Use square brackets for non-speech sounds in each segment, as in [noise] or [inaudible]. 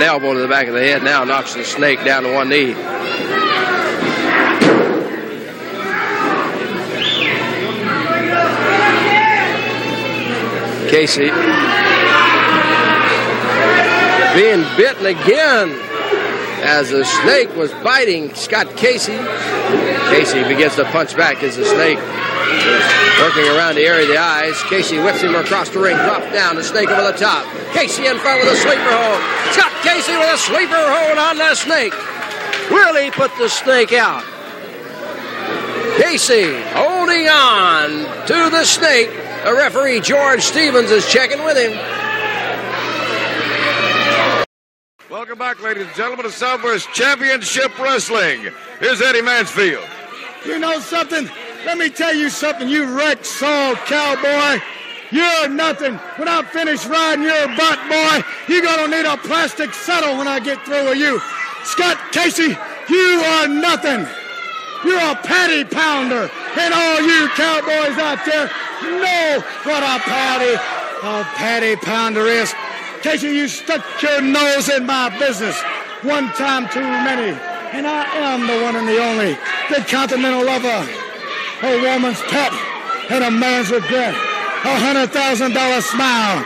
an elbow to the back of the head. Now knocks the snake down to one knee. Casey being bitten again as the snake was biting Scott Casey. Casey begins to punch back as the snake working around the area of the eyes. Casey whips him across the ring, drops down, the snake over the top. Casey in front with a sleeper hold. Scott Casey with a sleeper hold on the snake. Really put the snake out. Casey holding on to the snake. The referee, George Stevens, is checking with him. Welcome back, ladies and gentlemen, to Southwest Championship Wrestling. Here's Eddie Mansfield. You know something? Let me tell you something, you wreck Saul cowboy. You're nothing. When I'm finished riding your butt, boy, you're gonna need a plastic saddle when I get through with you. Scott Casey, you are nothing. You're a patty pounder. And all you cowboys out there know what a patty, a patty pounder is. Casey, you stuck your nose in my business one time too many. And I am the one and the only, the continental lover, a woman's pet, and a man's regret. A hundred thousand dollar smile,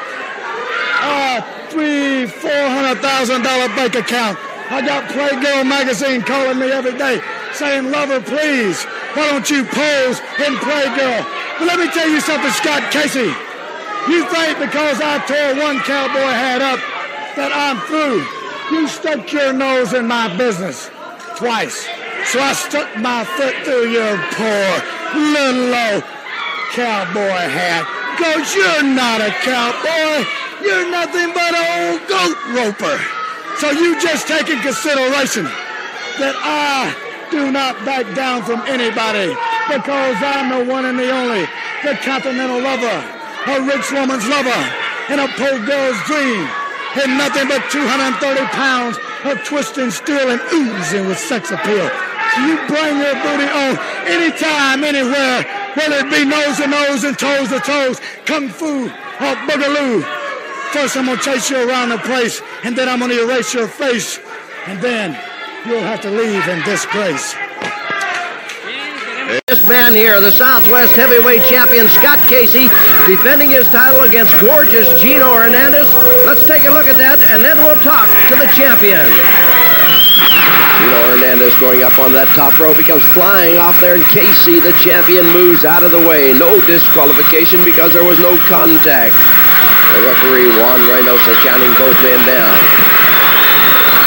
a three, four hundred thousand dollar bank account. I got Playgirl magazine calling me every day saying, Lover, please, why don't you pose in Playgirl? But let me tell you something, Scott Casey. You think because I tore one cowboy hat up that I'm through. You stuck your nose in my business twice. So I stuck my foot through your poor little old cowboy hat. Because you're not a cowboy. You're nothing but an old goat roper. So you just take in consideration that I do not back down from anybody because I'm the one and the only, the continental lover, a rich woman's lover, and a poor girl's dream, and nothing but 230 pounds of twisting steel and oozing with sex appeal. You bring your booty on anytime, anywhere, whether it be nose to nose and toes to toes, kung fu or boogaloo. First, I'm gonna chase you around the place, and then I'm gonna erase your face, and then you'll have to leave in disgrace. This man here, the Southwest Heavyweight Champion Scott Casey, defending his title against gorgeous Gino Hernandez. Let's take a look at that, and then we'll talk to the champion. Gino Hernandez going up on that top rope. He comes flying off there, and Casey, the champion, moves out of the way. No disqualification because there was no contact. The referee, Juan Reynosa, counting both men down.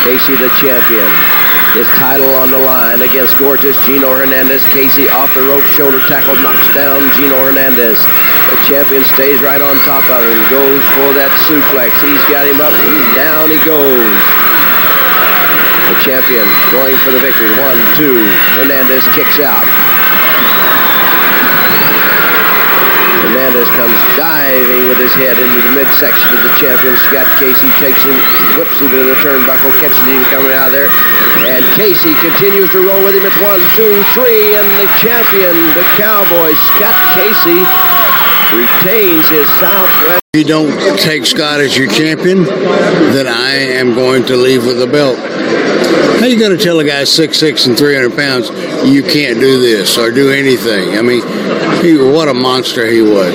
Casey, the champion. His title on the line against gorgeous Gino Hernandez. Casey off the rope, shoulder tackle, knocks down Gino Hernandez. The champion stays right on top of him, goes for that suplex. He's got him up, down he goes. The champion going for the victory. One, two. Hernandez kicks out. Hernandez comes diving with his head into the midsection of the champion. Scott Casey takes him, whips him to the turnbuckle, catches him coming out of there. And Casey continues to roll with him. It's one, two, three, and the champion, the Cowboy, Scott Casey, retains his Southwest. If you don't take Scott as your champion, then I am going to leave with the belt. How you going to tell a guy six six and 300 pounds you can't do this or do anything? I mean, he, what a monster he was.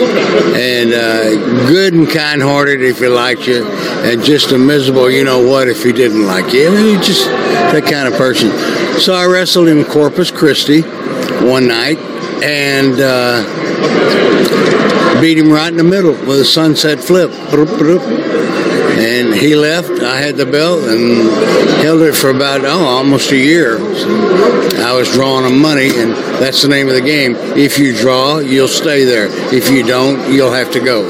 And uh, good and kind hearted if he liked you, and just a miserable, you know what, if he didn't like you. I mean, just that kind of person. So I wrestled him in Corpus Christi one night and uh, beat him right in the middle with a sunset flip. And he left. I had the belt and held it for about oh almost a year. So I was drawing him money, and that's the name of the game. If you draw, you'll stay there. If you don't, you'll have to go.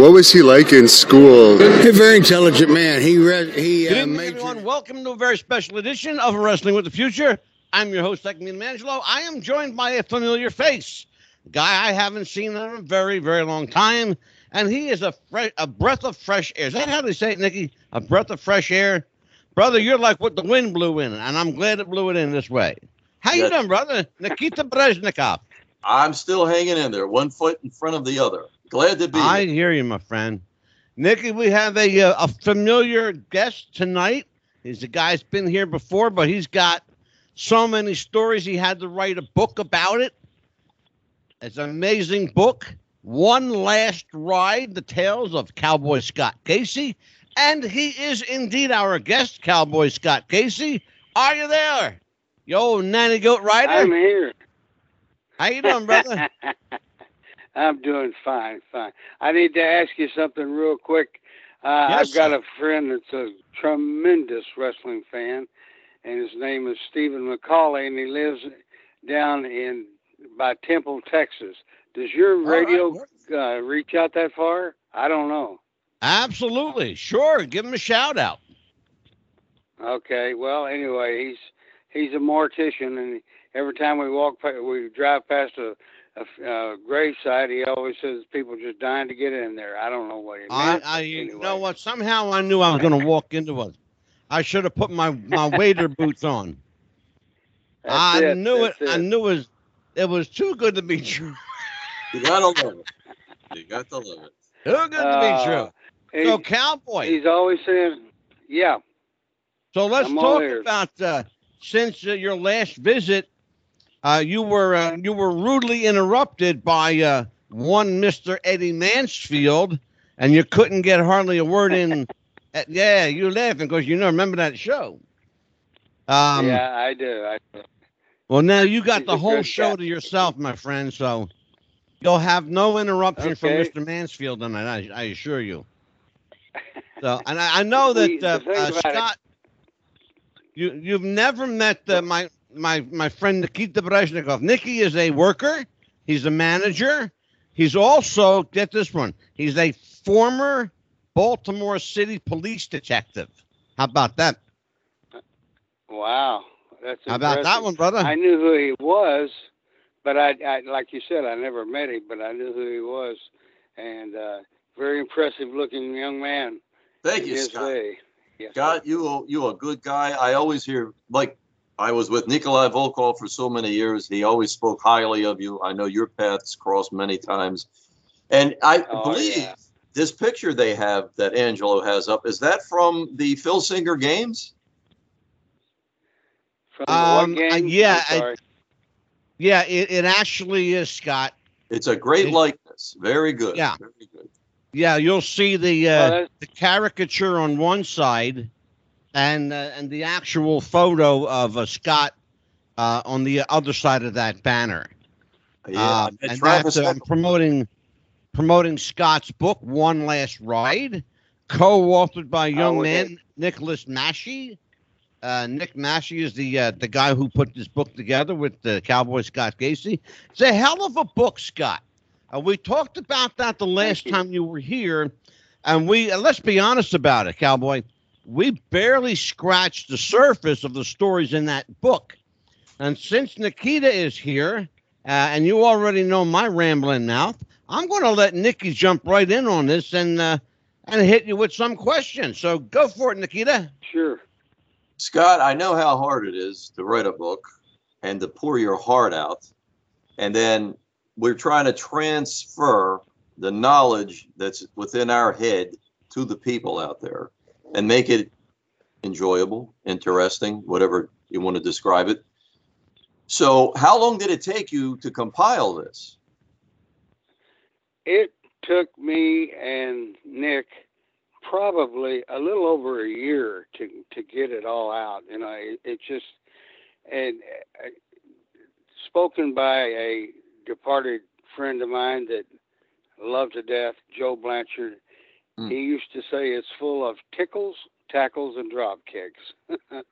What was he like in school? A very intelligent man. He read. he Good uh, evening, majored- everyone. Welcome to a very special edition of Wrestling with the Future. I'm your host, Ekman Mangelo. I am joined by a familiar face, a guy I haven't seen in a very, very long time, and he is a a breath of fresh air. Is that how they say it, Nikki? A breath of fresh air, brother. You're like what the wind blew in, and I'm glad it blew it in this way. How you Yeah. doing, brother? Nikita Brezhnikov. I'm still hanging in there, one foot in front of the other. Glad to be I here. hear you, my friend. Nikki, we have a uh, a familiar guest tonight. He's a guy's been here before, but he's got so many stories. He had to write a book about it. It's an amazing book. One Last Ride, the tales of Cowboy Scott Casey. And he is indeed our guest, Cowboy Scott Casey. Are you there? Yo, nanny goat rider. I'm here. How you doing, brother? [laughs] I'm doing fine, fine. I need to ask you something real quick. Uh, Yes, I've got sir. a friend that's a tremendous wrestling fan, and his name is Stephen McCauley, and he lives down in by Temple, Texas. Does your right, radio uh, reach out that far? I don't know. Absolutely. Sure. Give him a shout out. Okay. Well, anyway, he's he's a mortician, and every time we walk, we drive past a, a gravesite, he always says people just dying to get in there. I don't know what he I, meant. I you anyway. know what? Somehow I knew I was going to walk into it. I should have put my, my waiter [laughs] boots on. That's I it, knew it. that's I knew it was, it was too good to be true. You gotta love it. You got to love it. Too good to Uh, be true. he- So, Cowboy. he's always saying, "Yeah, So let's I'm talk about uh, since uh, your last visit, uh, you were uh, you were rudely interrupted by uh, one Mister Eddie Mansfield, and you couldn't get hardly a word in. [laughs] Uh, yeah, you laughing because you know remember that show. Um, yeah, I do." I do. Well, now you got He's the whole show guy. to yourself, my friend. So you'll have no interruption from Mr. Mansfield tonight. I, I assure you. [laughs] So, and I, I know that uh, uh, Scott, you you've never met uh, my my my friend Nikita Brezhnikov. Nikki is a worker. He's a manager. He's also get this one. He's a former Baltimore City police detective. How about that? Wow, that's How about that one, brother? I knew who he was, but I, I, like you said, I never met him, but I knew who he was, and uh, very impressive looking young man. Thank you, Scott. way. Yes, Scott, you a- you a good guy. I always hear like I was with Nikolai Volkov for so many years. He always spoke highly of you. I know your paths crossed many times, and I Oh, believe yeah. this picture they have that Angelo has up is that from the Phil Singer games. From Um, what game? yeah, I'm I- sorry. Yeah, it, it actually is, Scott. It's a great It- likeness. Very good. Yeah. Very good. Yeah, you'll see the Oh, uh, that's- the caricature on one side, and uh, and the actual photo of uh, Scott uh, on the other side of that banner. Yeah. Uh, and Travis that's uh, Bickle. promoting promoting Scott's book, One Last Ride, co-authored by young okay. man Nicholas Massey. Uh, Nick Massey is the uh, the guy who put this book together with the Cowboy Scott Casey. It's a hell of a book, Scott. Uh, we talked about that the last you. time you were here, and we uh, let's be honest about it, Cowboy. We barely scratched the surface of the stories in that book. And since Nikita is here, uh, and you already know my rambling mouth, I'm going to let Nikki jump right in on this and uh, and hit you with some questions. So go for it, Nikita. Sure. Scott, I know how hard it is to write a book and to pour your heart out. And then we're trying to transfer the knowledge that's within our head to the people out there and make it enjoyable, interesting, whatever you want to describe it. So, how long did it take you to compile this? It took me and Nick probably a little over a year to to get it all out. You know, it, it just and uh, spoken by a departed friend of mine that loved to death, Joe Blanchard. Hmm. He used to say it's full of tickles, tackles, and drop kicks, [laughs]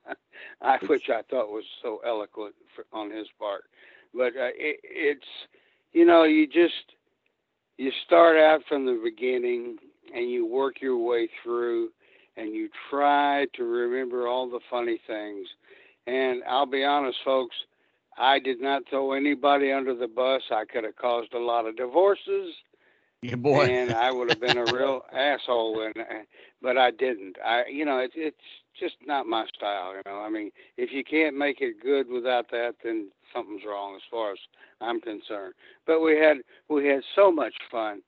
I, which I thought was so eloquent for, on his part. But uh, it, it's you know you just you start out from the beginning and you work your way through and you try to remember all the funny things. And I'll be honest, folks, I did not throw anybody under the bus. I could have caused a lot of divorces Yeah, boy. and I would have been a real [laughs] asshole. And but I didn't. I, you know, it's it's just not my style. You know, I mean, if you can't make it good without that, then something's wrong as far as I'm concerned. But we had we had so much fun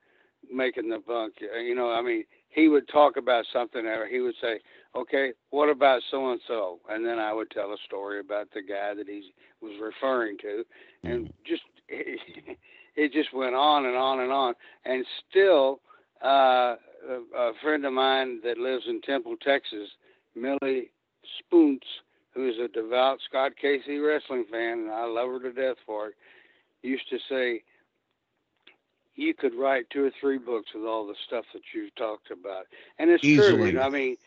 making the bunk. You know, I mean, he would talk about something, or he would say, "Okay, what about so and so?" And then I would tell a story about the guy that he was referring to, and just [laughs] it just went on and on and on. And still, uh, a, a friend of mine that lives in Temple, Texas, Millie Spoons, who is a devout Scott Casey wrestling fan, and I love her to death for it, used to say, you could write two or three books with all the stuff that you've talked about. And it's Easily. true. You know, I mean,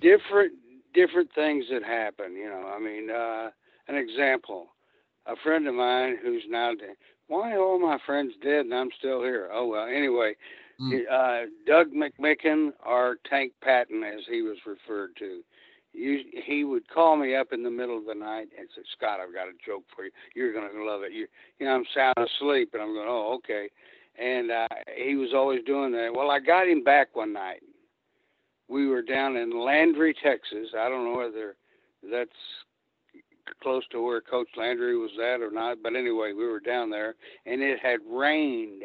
different different things that happen. You know, I mean, uh, an example: a friend of mine who's now dead. Why are all my friends dead and I'm still here? Oh well. Anyway, uh, Doug McMicken or Tank Patton, as he was referred to. You, he would call me up in the middle of the night and say, "Scott, I've got a joke for you. You're gonna love it." You, you know, I'm sound asleep, and I'm going, "Oh, okay." And uh, he was always doing that. Well, I got him back one night. We were down in Landry, Texas. I don't know whether that's close to where Coach Landry was at or not, but anyway, we were down there, and it had rained,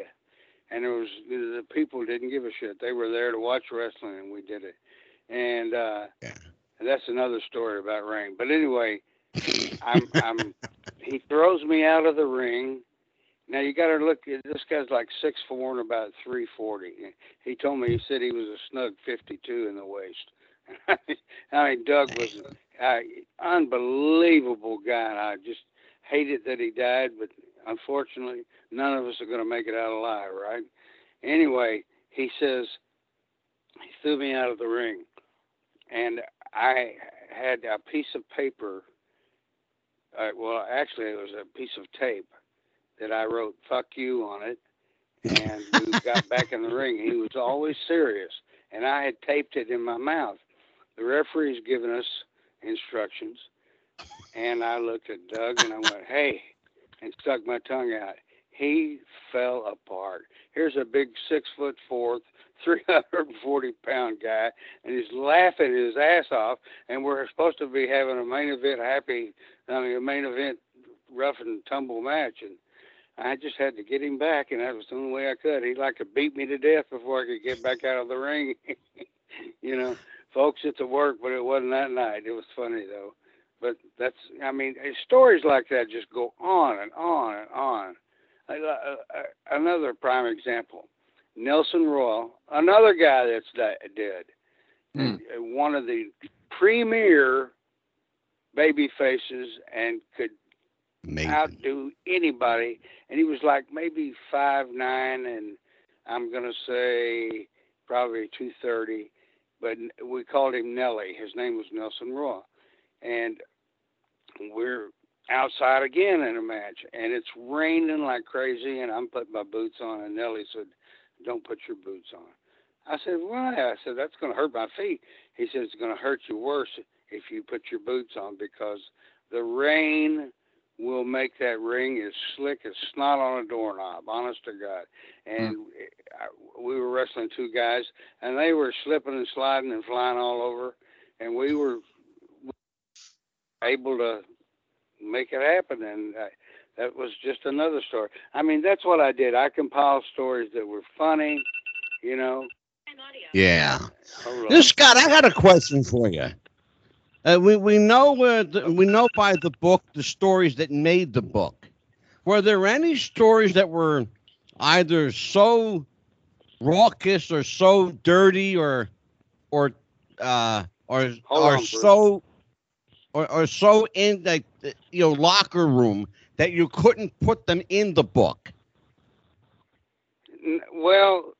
and it was the people didn't give a shit. They were there to watch wrestling, and we did it. And uh, Yeah. that's another story about rain. But anyway, I'm, I'm he throws me out of the ring. Now you got to look. This guy's like six four and about three forty. He told me he said he was a snug fifty two in the waist. [laughs] I mean, Doug was an unbelievable guy, and I just hated that he died. But unfortunately, none of us are going to make it out alive, right? Anyway, he says he threw me out of the ring, and I had a piece of paper. Uh, well, actually, it was a piece of tape that I wrote "fuck you" on it, and [laughs] we got back in the ring. He was always serious, and I had taped it in my mouth. The referee's given us instructions, and I looked at Doug and I went, [laughs] "Hey," and stuck my tongue out. He fell apart. Here's a big six foot four, 340 pound guy, and he's laughing his ass off. And we're supposed to be having a main event happy, I mean, a main event rough and tumble match. And I just had to get him back, and that was the only way I could. He'd like to beat me to death before I could get back out of the ring. [laughs] you know, folks, it's a work, but it wasn't that night. It was funny though. But that's, I mean, stories like that just go on and on and on. Uh, uh, another prime example, Nelson Royal, another guy that's di- dead. Uh, one of the premier baby faces and could Amazing. outdo anybody. And he was like maybe five nine, and I'm gonna say probably two thirty. But we called him Nelly. His name was Nelson Royal, and we're outside again in a match, and it's raining like crazy, and I'm putting my boots on, and Nelly said, "Don't put your boots on." I said, "Why?" I said, "That's going to hurt my feet." He said, "It's going to hurt you worse if you put your boots on because the rain will make that ring as slick as snot on a doorknob, honest to God. And I, we were wrestling two guys, and they were slipping and sliding and flying all over, and we were able to make it happen. And uh, that was just another story. I mean, that's what I did. I compiled stories that were funny, you know. Yeah. Hold on. This Scott, I got a question for you. Uh, we we know uh, the, we know by the book the stories that made the book. Were there any stories that were either so raucous or so dirty or or uh, or Hold or on, so or, or so in the the, you know locker room that you couldn't put them in the book? Well,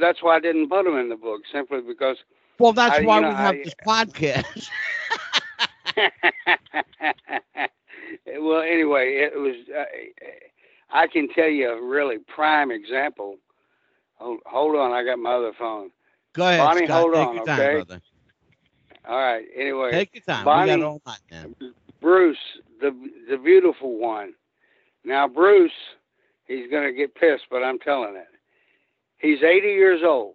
that's why I didn't put them in the book, simply because Well, that's I- why know, we have I- this podcast. [laughs] [laughs] well, anyway, it was. Uh, I can tell you a really prime example. Hold, hold on, I got my other phone. Go ahead, Bonnie, Scott. hold Take on, your time, okay? brother. All right. Anyway, Take your time. we Bonnie- got all night now. Bruce, the the beautiful one. Now, Bruce, he's gonna get pissed, but I'm telling it. He's 80 years old.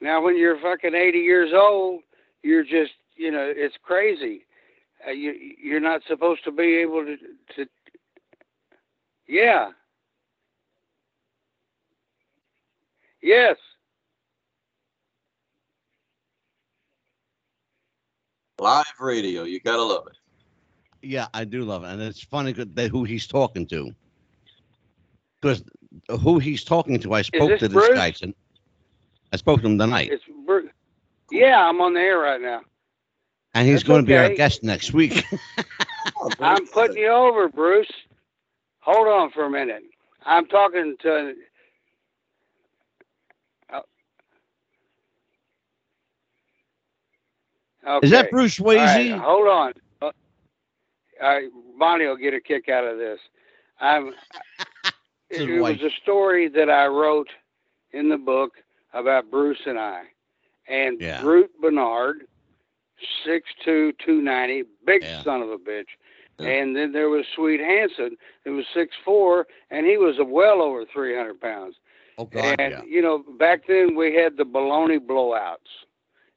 Now, when you're fucking 80 years old, you're just, you know, it's crazy. Uh, you you're not supposed to be able to to. Yeah. Yes. Live radio, you gotta love it. Yeah, I do love it, and it's funny that who he's talking to. Because who he's talking to, I spoke this to this Bruce? guy. Ton- I spoke to him tonight, It's Bru- Yeah, I'm on the air right now. and he's that's going to be our guest next week. [laughs] Oh, I'm putting you over, Bruce. Hold on for a minute. I'm talking to. Oh. Okay. Is that Bruce All right, Swayze? hold on. Uh, All right, Bonnie will get a kick out of this. I'm. [laughs] It, it was a story that I wrote in the book about Bruce and I, and Yeah. Brute Bernard, six two two ninety, big Yeah. son of a bitch. Yeah. And then there was Swede Hanson, who was six four, and he was well over three hundred pounds. Oh God, and yeah. you know, back then we had the bologna blowouts,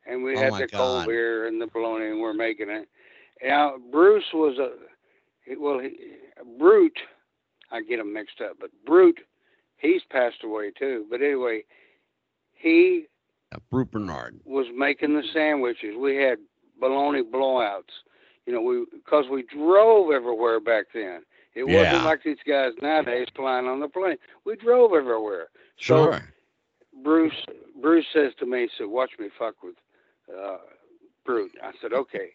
and we Oh, had the cold beer and the bologna, and we're making it. Now Bruce was a well, he, Brute. I get him mixed up, but Brute, he's passed away too. But anyway, he Brute Bernard. was making the sandwiches. We had bologna blowouts. You know, we because we drove everywhere back then. It Yeah. wasn't like these guys nowadays flying on the plane. We drove everywhere. So Sure. Bruce Bruce says to me, he said, "Watch me fuck with uh, Brute." I said, "Okay."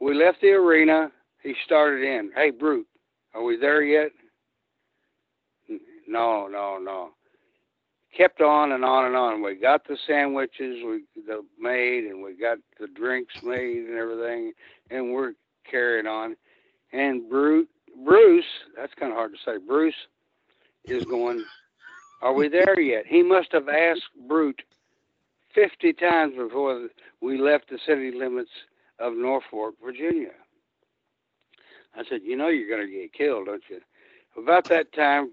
We left the arena. He started in. Hey, Brute, are we there yet? No, no, no. Kept on and on and on. We got the sandwiches we the made, and we got the drinks made and everything, and we're carrying on. And Brute, Bruce, that's kind of hard to say. Bruce is going. Are we there yet? He must have asked Brute 50 times before we left the city limits of Norfolk, Virginia. I said, You know, you're going to get killed, don't you? About that time,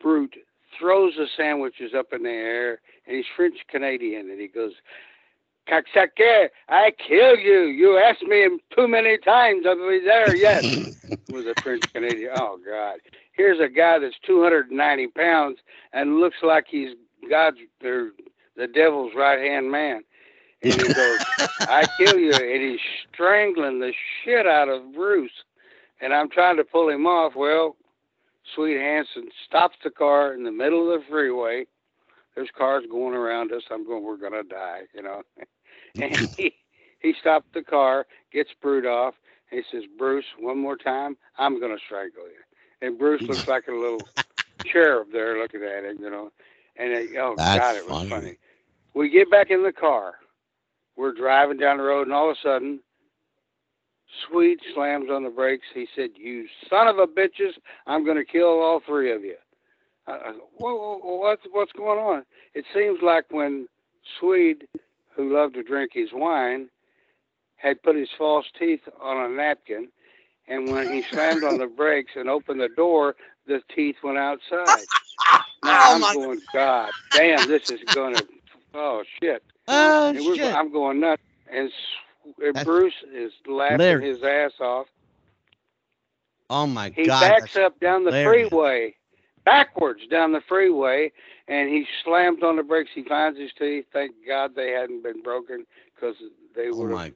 Brute throws the sandwiches up in the air, and he's French Canadian, and he goes, Cocksucker, I kill you. You asked me too many times. Are we there yet? [laughs] was a French Canadian. Oh God! Here's a guy that's 290 pounds and looks like he's God's or the devil's right hand man. And he goes, [laughs] "I kill you," and he's strangling the shit out of Bruce. And I'm trying to pull him off. Well, Swede Hanson stops the car in the middle of the freeway. There's cars going around us. I'm going, we're gonna die, you know. [laughs] and he he stopped the car, gets Brute off, he says, Bruce, one more time, I'm going to strangle you. And Bruce looks like a little [laughs] cherub there looking at him, you know. And it, oh, That's God, it was funny. funny. We get back in the car. We're driving down the road, and all of a sudden, Swede slams on the brakes. He said, You son of a bitches, I'm going to kill all three of you. I, I, whoa, whoa, whoa, what's, what's going on? It seems like when Swede, who loved to drink his wine, had put his false teeth on a napkin, and when he slammed on the [laughs] brakes and opened the door, the teeth went outside. [laughs] Now Oh, I'm going, God damn, this is going to, oh shit. Oh shit! I'm going nuts. And That's Bruce is laughing hilarious. his ass off. Oh my He God! He backs up down the hilarious. freeway, backwards down the freeway, and he slams on the brakes. He finds his teeth. Thank God they hadn't been broken because they Oh would have my!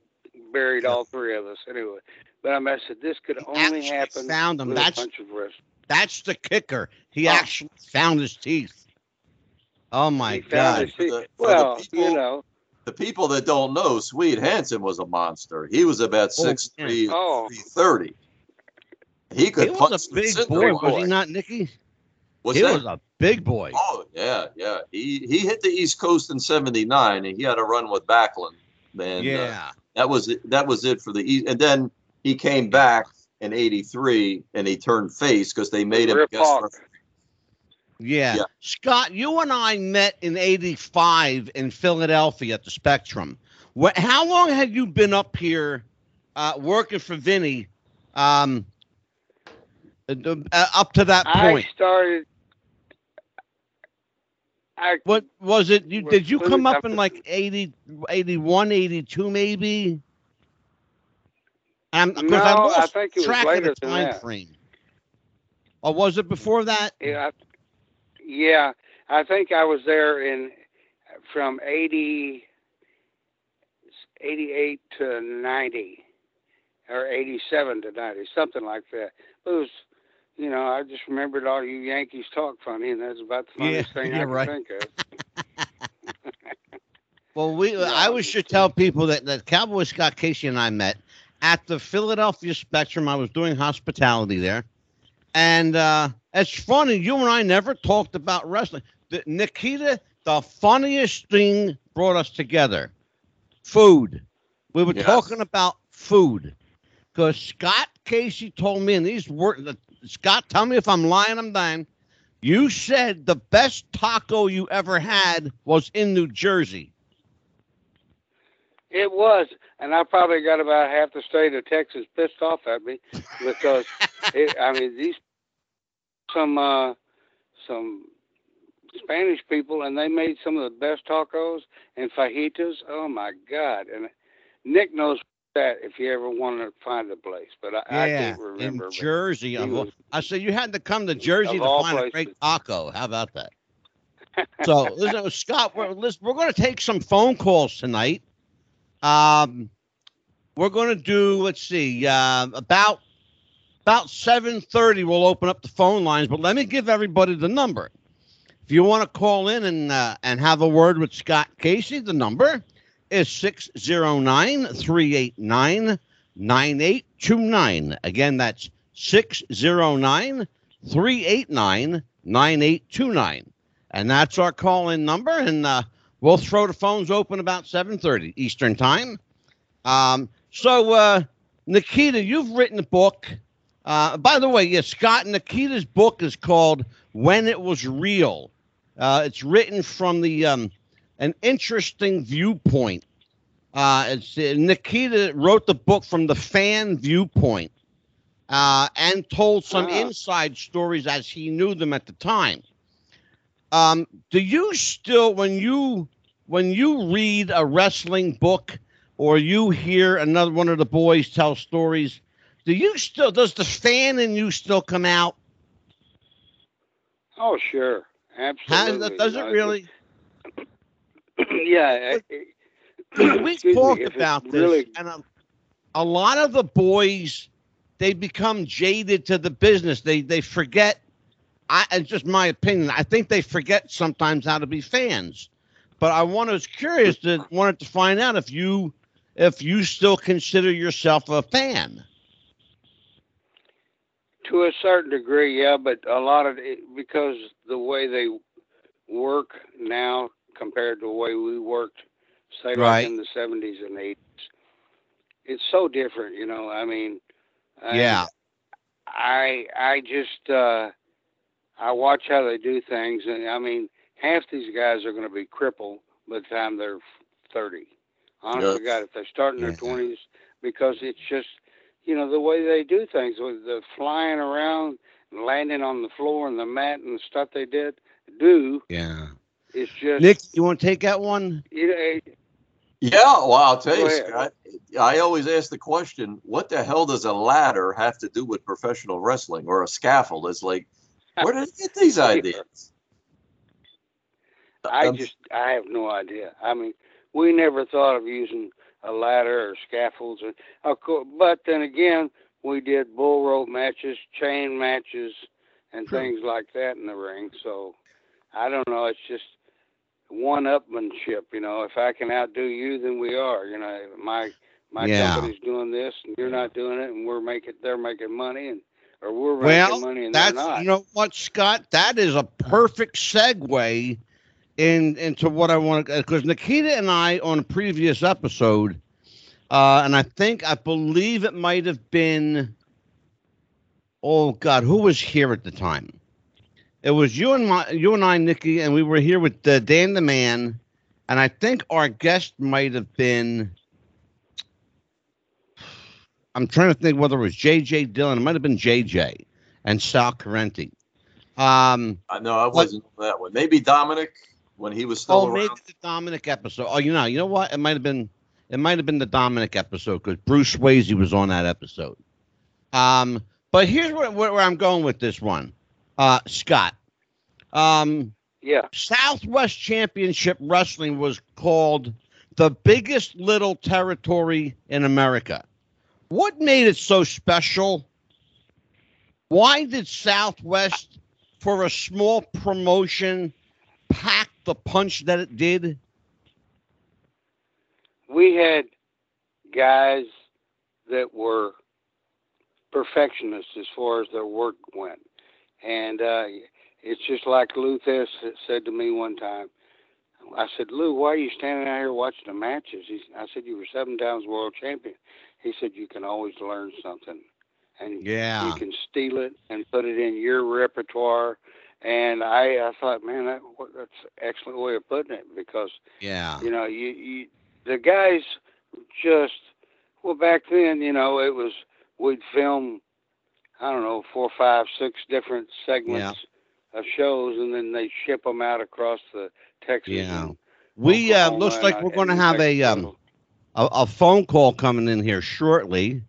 buried all three of us anyway. But I mean, I said this could He only happen found them. with That's- a bunch of wrist. That's the kicker. He Oh. actually found his teeth. Oh my he found God! his teeth. For the- for the well, people- you know, The people that don't know, Swede Hanson was a monster. He was about Oh, six three, Oh. three thirty. He could He punch was a big cinder boy, was he not, Nicky? What's he that? was a big boy. Oh yeah, yeah. He he hit the East Coast in '79, and he had a run with Backlund. And uh, yeah. that was it, that was it for the East. And then he came back in '83, and he turned face because they made him Rip guest Hawk. Yeah. Yeah. Scott, you and I met in 85 in Philadelphia at the Spectrum. What, how long had you been up here uh, working for Vinny um, uh, uh, up to that point? I started. I What was it? You, did you come up in like 80, 81, 82 maybe? 'cause No, I I think it was track of later the than that. frame. Or was it before that? Yeah, I- yeah, I think I was there in from 80, 88 to 90 or 87 to 90, something like that. It was, you know, I just remembered all you Yankees talk funny, and that's about the funniest Yeah, thing I you're can right. think of. [laughs] Well, we I always should tell people that, that Cowboy Scott Casey and I met at the Philadelphia Spectrum. I was doing hospitality there. And uh, it's funny, you and I never talked about wrestling. The, Nikita, the funniest thing brought us together food. We were Yes. talking about food because Scott Casey told me, and these were Scott, tell me if I'm lying, I'm dying. You said the best taco you ever had was in New Jersey. It was, and I probably got about half the state of Texas pissed off at me [laughs] because it, I mean these some uh, some Spanish people, and they made some of the best tacos and fajitas. Oh my God! And Nick knows that if you ever want to find a place, but I, I can't remember. in Jersey. he of all- was- I said you had to come to Jersey to find a great taco. How about that? [laughs] so listen, Scott, we're, listen, we're going to take some phone calls tonight. Um, we're going to do. Let's see, uh, about about seven thirty. We'll open up the phone lines, but let me give everybody the number. If you want to call in and uh, and have a word with Scott Casey, the number is 609 389 9829. Again, that's 609 389 9829. And that's our call in number. And uh, we'll throw the phones open about 7.30 Eastern Time. Um, so, uh, Nikita, you've written a book. Uh, by the way, yes, Scott, Nikita's book is called When It Was Real. Uh, it's written from the um, an interesting viewpoint. Uh, it's uh, Nikita wrote the book from the fan viewpoint uh, and told some Ah. inside stories as he knew them at the time. Um, do you still, when you when you read a wrestling book or you hear another one of the boys tell stories, do you still does the fan in you still come out? Oh, sure, How, absolutely. does it really? [clears throat] yeah. we me, talked about this, really- and a, a lot of the boys they become jaded to the business. They they forget. I it's just my opinion. I think they forget sometimes how to be fans. But I want was curious to wanted to find out if you if you still consider yourself a fan. To a certain degree, yeah, but a lot of it, because the way they work now compared to the way we worked, say Right. like in the seventies and eighties, it's so different. You know, I mean, Yeah. I I just uh, I watch how they do things, and I mean, half these guys are going to be crippled by the time they're thirty. Honest Yeah. to God, if they start in their twenties, because it's just you know the way they do things with the flying around, and landing on the floor and the mat and the stuff they did do. Yeah. It's just Nick, you want to take that one? you know, it- Yeah, well, I'll tell you, ahead. Scott. I always ask the question: What the hell does a ladder have to do with professional wrestling or a scaffold? It's like, where did you get these [laughs] ideas? I Um, just I have no idea. I mean, we never thought of using a ladder or scaffolds, and of course, but then again, we did bull rope matches, chain matches, and things like that in the ring. So I don't know. It's just one-upmanship. You know, if I can outdo you, then we are. You know, my my Yeah. company's doing this, and you're not doing it, and we're making they're making money, and or we're Well, making money, and they're That's not. you know what, Scott. That is a perfect segue in into what I want to because Nikita and I on a previous episode, uh, and I think I believe it might have been. Oh God, who was here at the time? It was you and my you and I, Nikki, and we were here with uh, Dan the Man, and I think our guest might have been. I'm trying to think whether it was JJ Dillon. It might have been JJ and Sal Corrente. Um, I know I wasn't that one. Maybe Dominic when he was still oh, around. maybe the Dominic episode. Oh, you know, you know what? It might have been. It might have been the Dominic episode because Bruce Swayze was on that episode. Um, but here's where, where, where I'm going with this one, uh, Scott. Um, Yeah. Southwest Championship Wrestling was called the biggest little territory in America. What made it so special? Why did Southwest, for a small promotion, pack the punch that it did? we had guys that were perfectionists as far as their work went. And uh, it's just like Lou said to me one time. I said, Lou, why are you standing out here watching the matches? He, I said, you were seven times world champion. He said, you can always learn something. And Yeah. you can steal it and put it in your repertoire. And I, I thought, man, that, that's an excellent way of putting it because Yeah. you know, you, you the guys just well back then, you know, it was we'd film I don't know four, five, six different segments of shows, and then they ship them out across the Texas. Yeah. We uh, looks like we're going to and have a um a, a phone call coming in here shortly.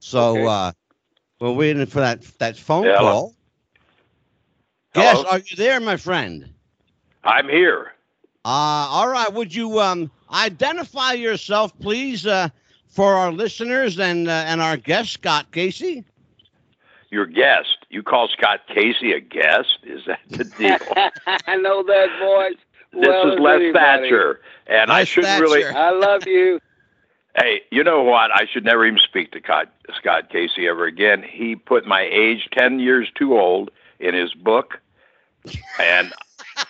So Okay. uh, we're waiting for that that phone Yeah, hello. Yes, are you there, my friend? I'm here. Uh, all right. Would you um identify yourself, please, uh, for our listeners and uh, and our guest Scott Casey? Your guest. You call Scott Casey a guest? Is that the deal? [laughs] I know that voice. this well is Les anybody. Thatcher, and I shouldn't really. I love you. [laughs] Hey, you know what? I should never even speak to Scott, Scott Casey ever again. He put my age ten years too old in his book, and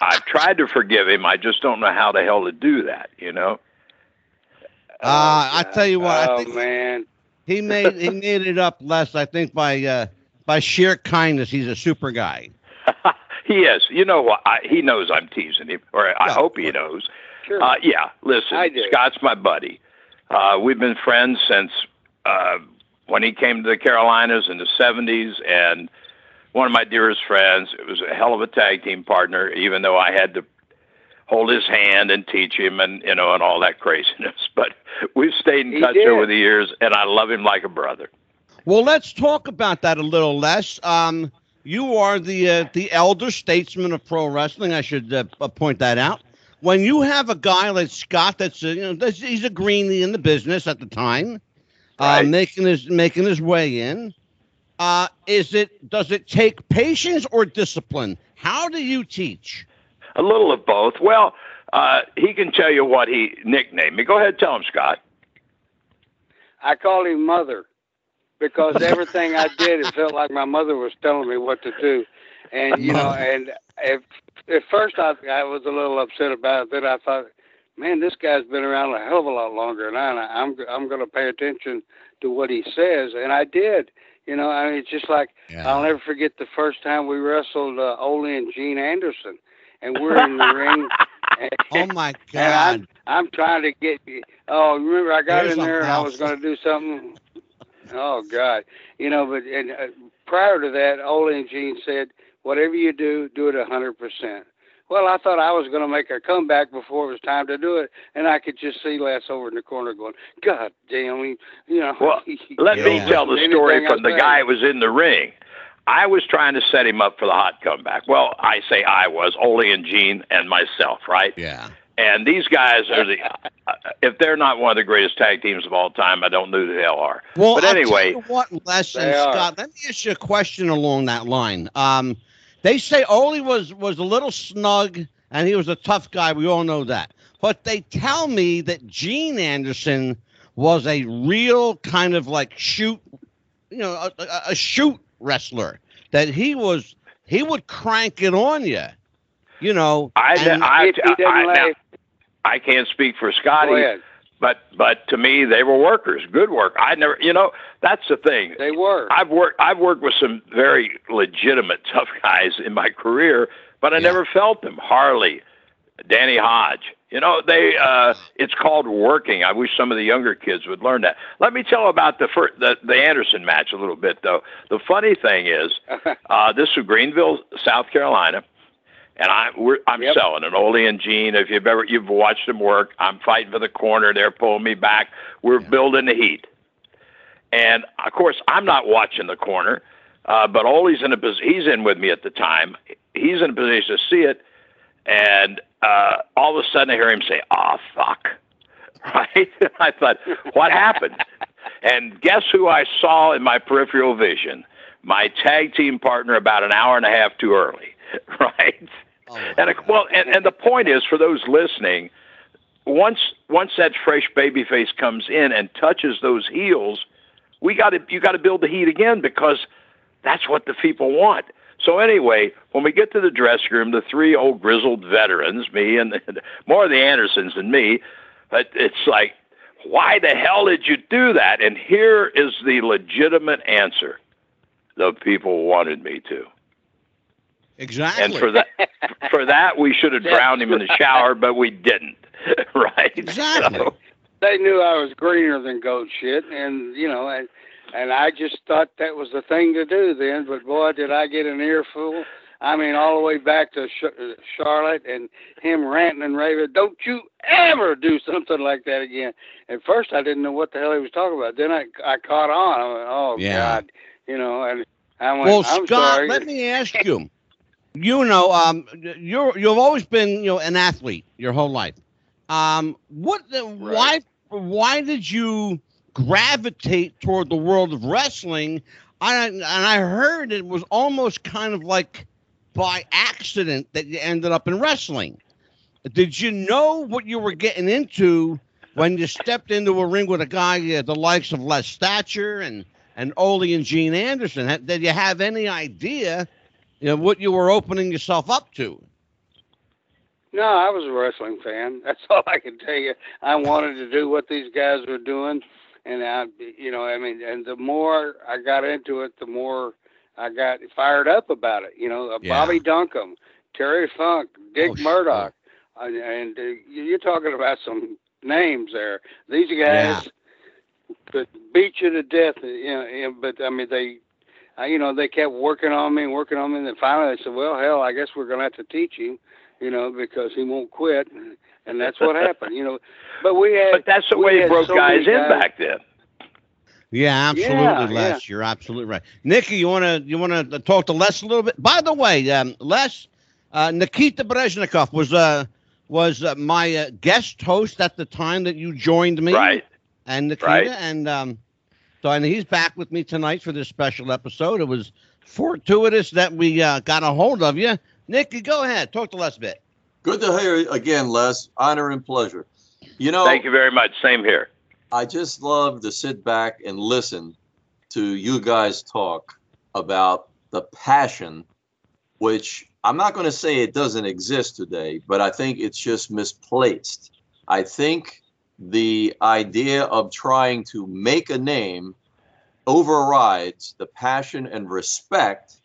I've tried to forgive him. I just don't know how the hell to do that. You know? Uh, I tell you what, I Oh think- man. He made he made it up less, I think, by uh, by sheer kindness. He's a super guy. [laughs] he is. You know what? I, he knows I'm teasing him, or I Yeah. hope he knows. Sure. Uh, yeah, listen, I. Scott's my buddy. Uh, we've been friends since uh, when he came to the Carolinas in the 70s, and one of my dearest friends. It was a hell of a tag team partner, even though I had to hold his hand and teach him and, you know, and all that craziness. [laughs] But we've stayed in He touch did. over the years, and I love him like a brother. Well, let's talk about that a little Les. Um, you are the uh, the elder statesman of pro wrestling. I should uh, point that out. When you have a guy like Scott, that's uh, you know that's, he's a greenie in the business at the time, uh, Right. making his making his way in. Uh, is it does it take patience or discipline? How do you teach? A little of both. Well, uh, he can tell you what he nicknamed me. Go ahead, tell him, Scott. I call him mother because [laughs] everything I did, it felt like my mother was telling me what to do. And you know, [laughs] and if, at first I I was a little upset about it. Then I thought, man, this guy's been around a hell of a lot longer than I. And I'm I'm going to pay attention to what he says, and I did. You know, I mean, it's just like I'll never forget the first time we wrestled uh, Ole and Gene Anderson, and we're in the ring. [laughs] And, Oh my [laughs] and God! I'm I'm trying to get. Oh, remember I got There's in there and I was going to do something. Oh God, you know. But and uh, prior to that, Ole and Gene said, "Whatever you do, do it a hundred percent." Well, I thought I was going to make a comeback before it was time to do it, and I could just see Les over in the corner going, "God damn, he, you know." Well, [laughs] Let me tell the story from the guy who was in the ring. I was trying to set him up for the hot comeback. Well, I say I was, Ole and Gene and myself, right? Yeah. And these guys are the, uh, if they're not one of the greatest tag teams of all time, I don't know who the hell are. Well, But I'll anyway- tell you what, Les and are. Scott, let me ask you a question along that line. Um, they say Ole was was a little snug and he was a tough guy. We all know that. But they tell me that Gene Anderson was a real kind of like shoot, you know, a, a, a shoot wrestler. That he was, he would crank it on you. You know, I, and- I, If he doesn't I, now, I can't speak for go Scotty, ahead. But but to me they were workers, good work. I never, you know, that's the thing. They were. I've worked I've worked with some very legitimate [laughs] tough guys in my career, but I Yeah. never felt them. Harley, Danny Hodge. You know, they uh it's called working. I wish some of the younger kids would learn that. Let me tell about the first, the, the Anderson match a little bit though. The funny thing is, [laughs] uh this was Greenville, South Carolina. And I, we're, I'm Yep. selling an Ole and Gene. If you've ever you've watched them work, I'm fighting for the corner. They're pulling me back. We're building the heat. And of course, I'm not watching the corner, uh, but Ole's in a he's in with me at the time. he's in a position to see it, and uh, all of a sudden I hear him say, "Oh fuck," [laughs] right? [laughs] I thought, what happened? [laughs] and guess who I saw in my peripheral vision? My tag team partner about an hour and a half too early, [laughs] right? Oh, and well, and, and the point is for those listening, once once that fresh baby face comes in and touches those heels, we got to you got to build the heat again because that's what the people want. So anyway, when we get to the dressing room, the three old grizzled veterans, me and the, [laughs] more of the Andersons than me, but it's like, why the hell did you do that? And here is the legitimate answer: the people wanted me to. Exactly. And for that, for that, we should have drowned him in the shower, but we didn't. [laughs] right. Exactly. So, they knew I was greener than goat shit, and you know, and and I just thought that was the thing to do then. But boy, did I get an earful! I mean, all the way back to uh, Charlotte and him ranting and raving. Don't you ever do something like that again? At first, I didn't know what the hell he was talking about. Then I I caught on. I went, oh yeah. God, you know, and I went. Well, I'm Scott, sorry. let me ask you. You know, um, you're you've always been you know an athlete your whole life. Um, what the, right. why why did you gravitate toward the world of wrestling? I and I heard it was almost kind of like by accident that you ended up in wrestling. Did you know what you were getting into when you stepped into a ring with a guy uh, the likes of Les Thatcher and and Ole and Gene Anderson? Did you have any idea, you know, what you were opening yourself up to? No, I was a wrestling fan. [laughs] That's all I can tell you. I wanted to do what these guys were doing, and I, you know, I mean, and the more I got into it, the more I got fired up about it. You know, uh, yeah. Bobby Duncum, Terry Funk, Dick oh, Murdoch, and uh, you're talking about some names there. These guys yeah. could beat you to death. You know, but I mean, they, uh, you know, they kept working on me and working on me, and then finally they said, "Well, hell, I guess we're gonna have to teach him, you know, because he won't quit, and that's what happened, you know. But we had, but that's the way he broke so guys in back then. Yeah, absolutely, yeah, Les. Yeah. You're absolutely right. Nikki, you wanna you wanna talk to Les a little bit? By the way, um, Les, uh, Nikita Brezhnikov was uh was uh, my uh, guest host at the time that you joined me. Right. And Nikita, right. and um, so and he's back with me tonight for this special episode. It was fortuitous that we uh, got a hold of you Nick, go ahead. Talk to Les a bit. Good to hear you again, Les. Honor and pleasure. You know, thank you very much. Same here. I just love to sit back and listen to you guys talk about the passion, which I'm not going to say it doesn't exist today, but I think it's just misplaced. I think the idea of trying to make a name overrides the passion and respect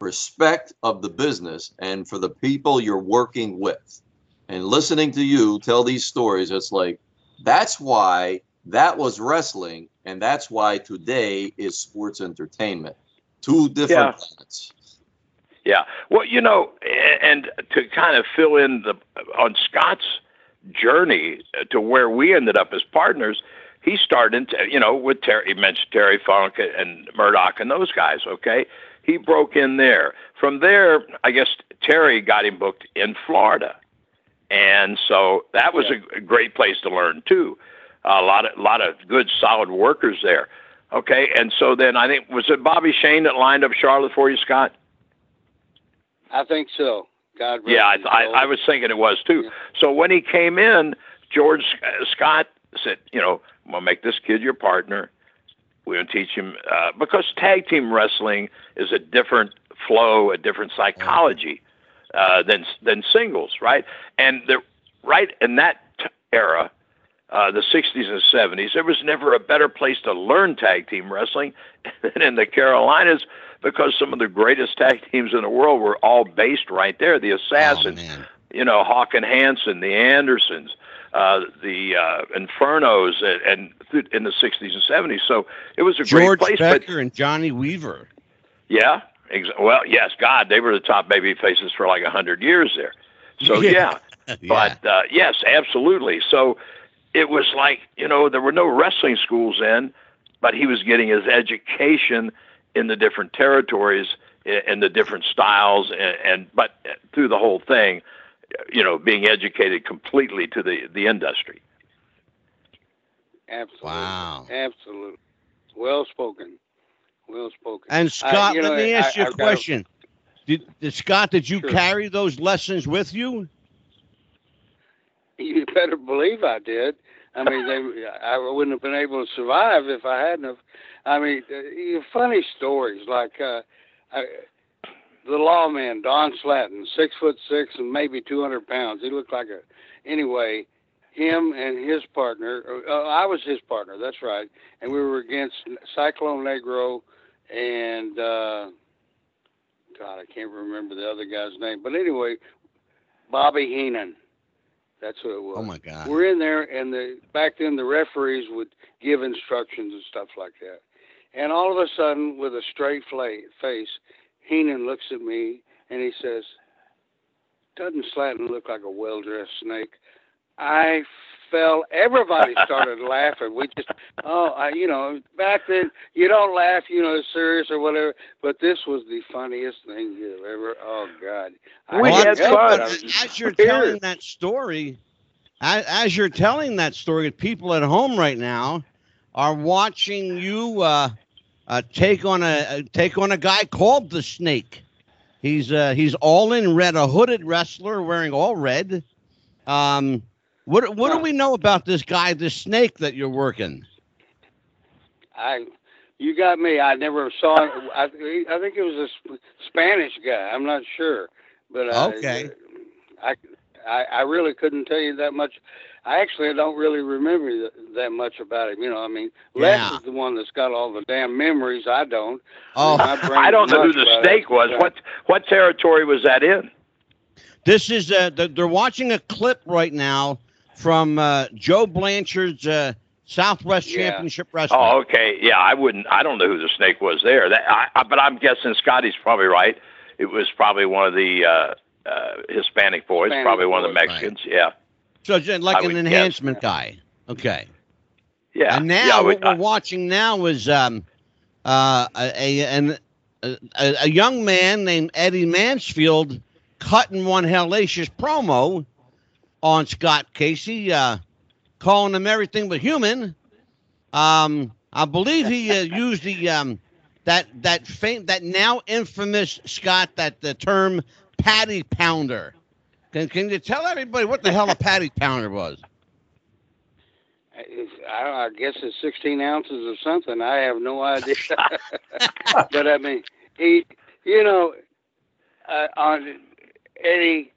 respect of the business and for the people you're working with. And listening to you tell these stories, it's like that's why that was wrestling, and that's why today is sports entertainment. Two different yeah. planets. Yeah. Well, you know, and to kind of fill in the on Scott's journey to where we ended up as partners, he started, you know, with Terry. He mentioned Terry Funk and Murdoch and those guys. Okay, he broke in there. From there, I guess Terry got him booked in Florida, and so that was yeah. a, great place to learn too. A lot of a lot of good solid workers there. Okay, and so then I think was it Bobby Shane that lined up Charlotte for you, Scott? I think so. God. Yeah, I, I, I was thinking it was too. Yeah. So when he came in, George uh, Scott said, you know, I'm gonna make this kid your partner. We're going to teach him uh, because tag team wrestling is a different flow, a different psychology uh, than than singles, right? And the right in that t- era, uh, the 60s and 70s, there was never a better place to learn tag team wrestling [laughs] than in the Carolinas because some of the greatest tag teams in the world were all based right there. The Assassins, oh, you know, Hawk and Hanson, the Andersons, uh, the uh, Infernos, and, and, in the '60s and '70s. So it was a George great place. George Becker but, and Johnny Weaver. Yeah. Ex- well, yes, God, they were the top baby faces for like a hundred years there. So [laughs] yeah, [laughs] yeah. but uh, yes, absolutely. So it was like you know there were no wrestling schools then, but he was getting his education in the different territories in, in the different styles, and, and but uh, through the whole thing, you know, being educated completely to the the industry. Absolutely. Wow. Absolutely. Well spoken. Well spoken. And I- Scott, you know, let me ask I- you a I've got question. Did, did Scott, did you Sure. carry those lessons with you? You better believe I did. I mean, they, I wouldn't have been able to survive if I hadn't have. I mean, uh, funny stories like uh, I, the lawman Don Slatton, six foot six and maybe two hundred pounds. He looked like a. Anyway, him and his partner. Uh, I was his partner. That's right. And we were against Cyclone Negro and uh, God, I can't remember the other guy's name. But anyway, Bobby Heenan. That's what it was. Oh my God. We're in there, and the back then the referees would give instructions and stuff like that. And all of a sudden, with a straight face, Heenan looks at me and he says, "Doesn't Slatton look like a well-dressed snake?" I fell. Everybody started laughing. We just, oh, I, you know, back then you don't laugh, you know, serious or whatever. But this was the funniest thing you've ever. Oh God, I We had I'll help tell it. you, I fun. as you're telling that story, as, as you're telling that story, people at home right now are watching you uh, uh, take on a uh, take on a guy called the Snake. He's uh, he's all in red, a hooded wrestler wearing all red. Um, what what do we know about this guy, this Snake that you're working? I, you got me. I never saw. it. I, I think it was a Sp- Spanish guy. I'm not sure, but uh, Okay. I, I, I really couldn't tell you that much. I actually don't really remember th- that much about him. You know, I mean, Les Yeah. is the one that's got all the damn memories. I don't. Oh, My brain [laughs] I don't know who the better. snake was. What what territory was that in? This is uh, th- they're watching a clip right now from uh, Joe Blanchard's uh, Southwest Yeah. Championship Wrestling. Oh, okay. Yeah, I wouldn't. I don't know who the snake was there. That, I, I, but I'm guessing Scotty's probably right. It was probably one of the uh, uh, Hispanic boys, Hispanic probably one of the boys, right. Mexicans. Yeah, So like I an would guess. enhancement guy. Okay. yeah. and now yeah, I what would- we're watching now is um, uh, a, a, an, a, a young man named Eddie Mansfield cutting one hellacious promo on Scott Casey, uh, calling him everything but human. Um, I believe he uh, [laughs] used the um, that that fam- that now infamous Scott that the term patty pounder. Can, can you tell everybody what the hell a patty [laughs] pounder was? I, I guess it's 16 ounces of something. I have no idea. [laughs] but I mean, he, you know, uh, on Eddie,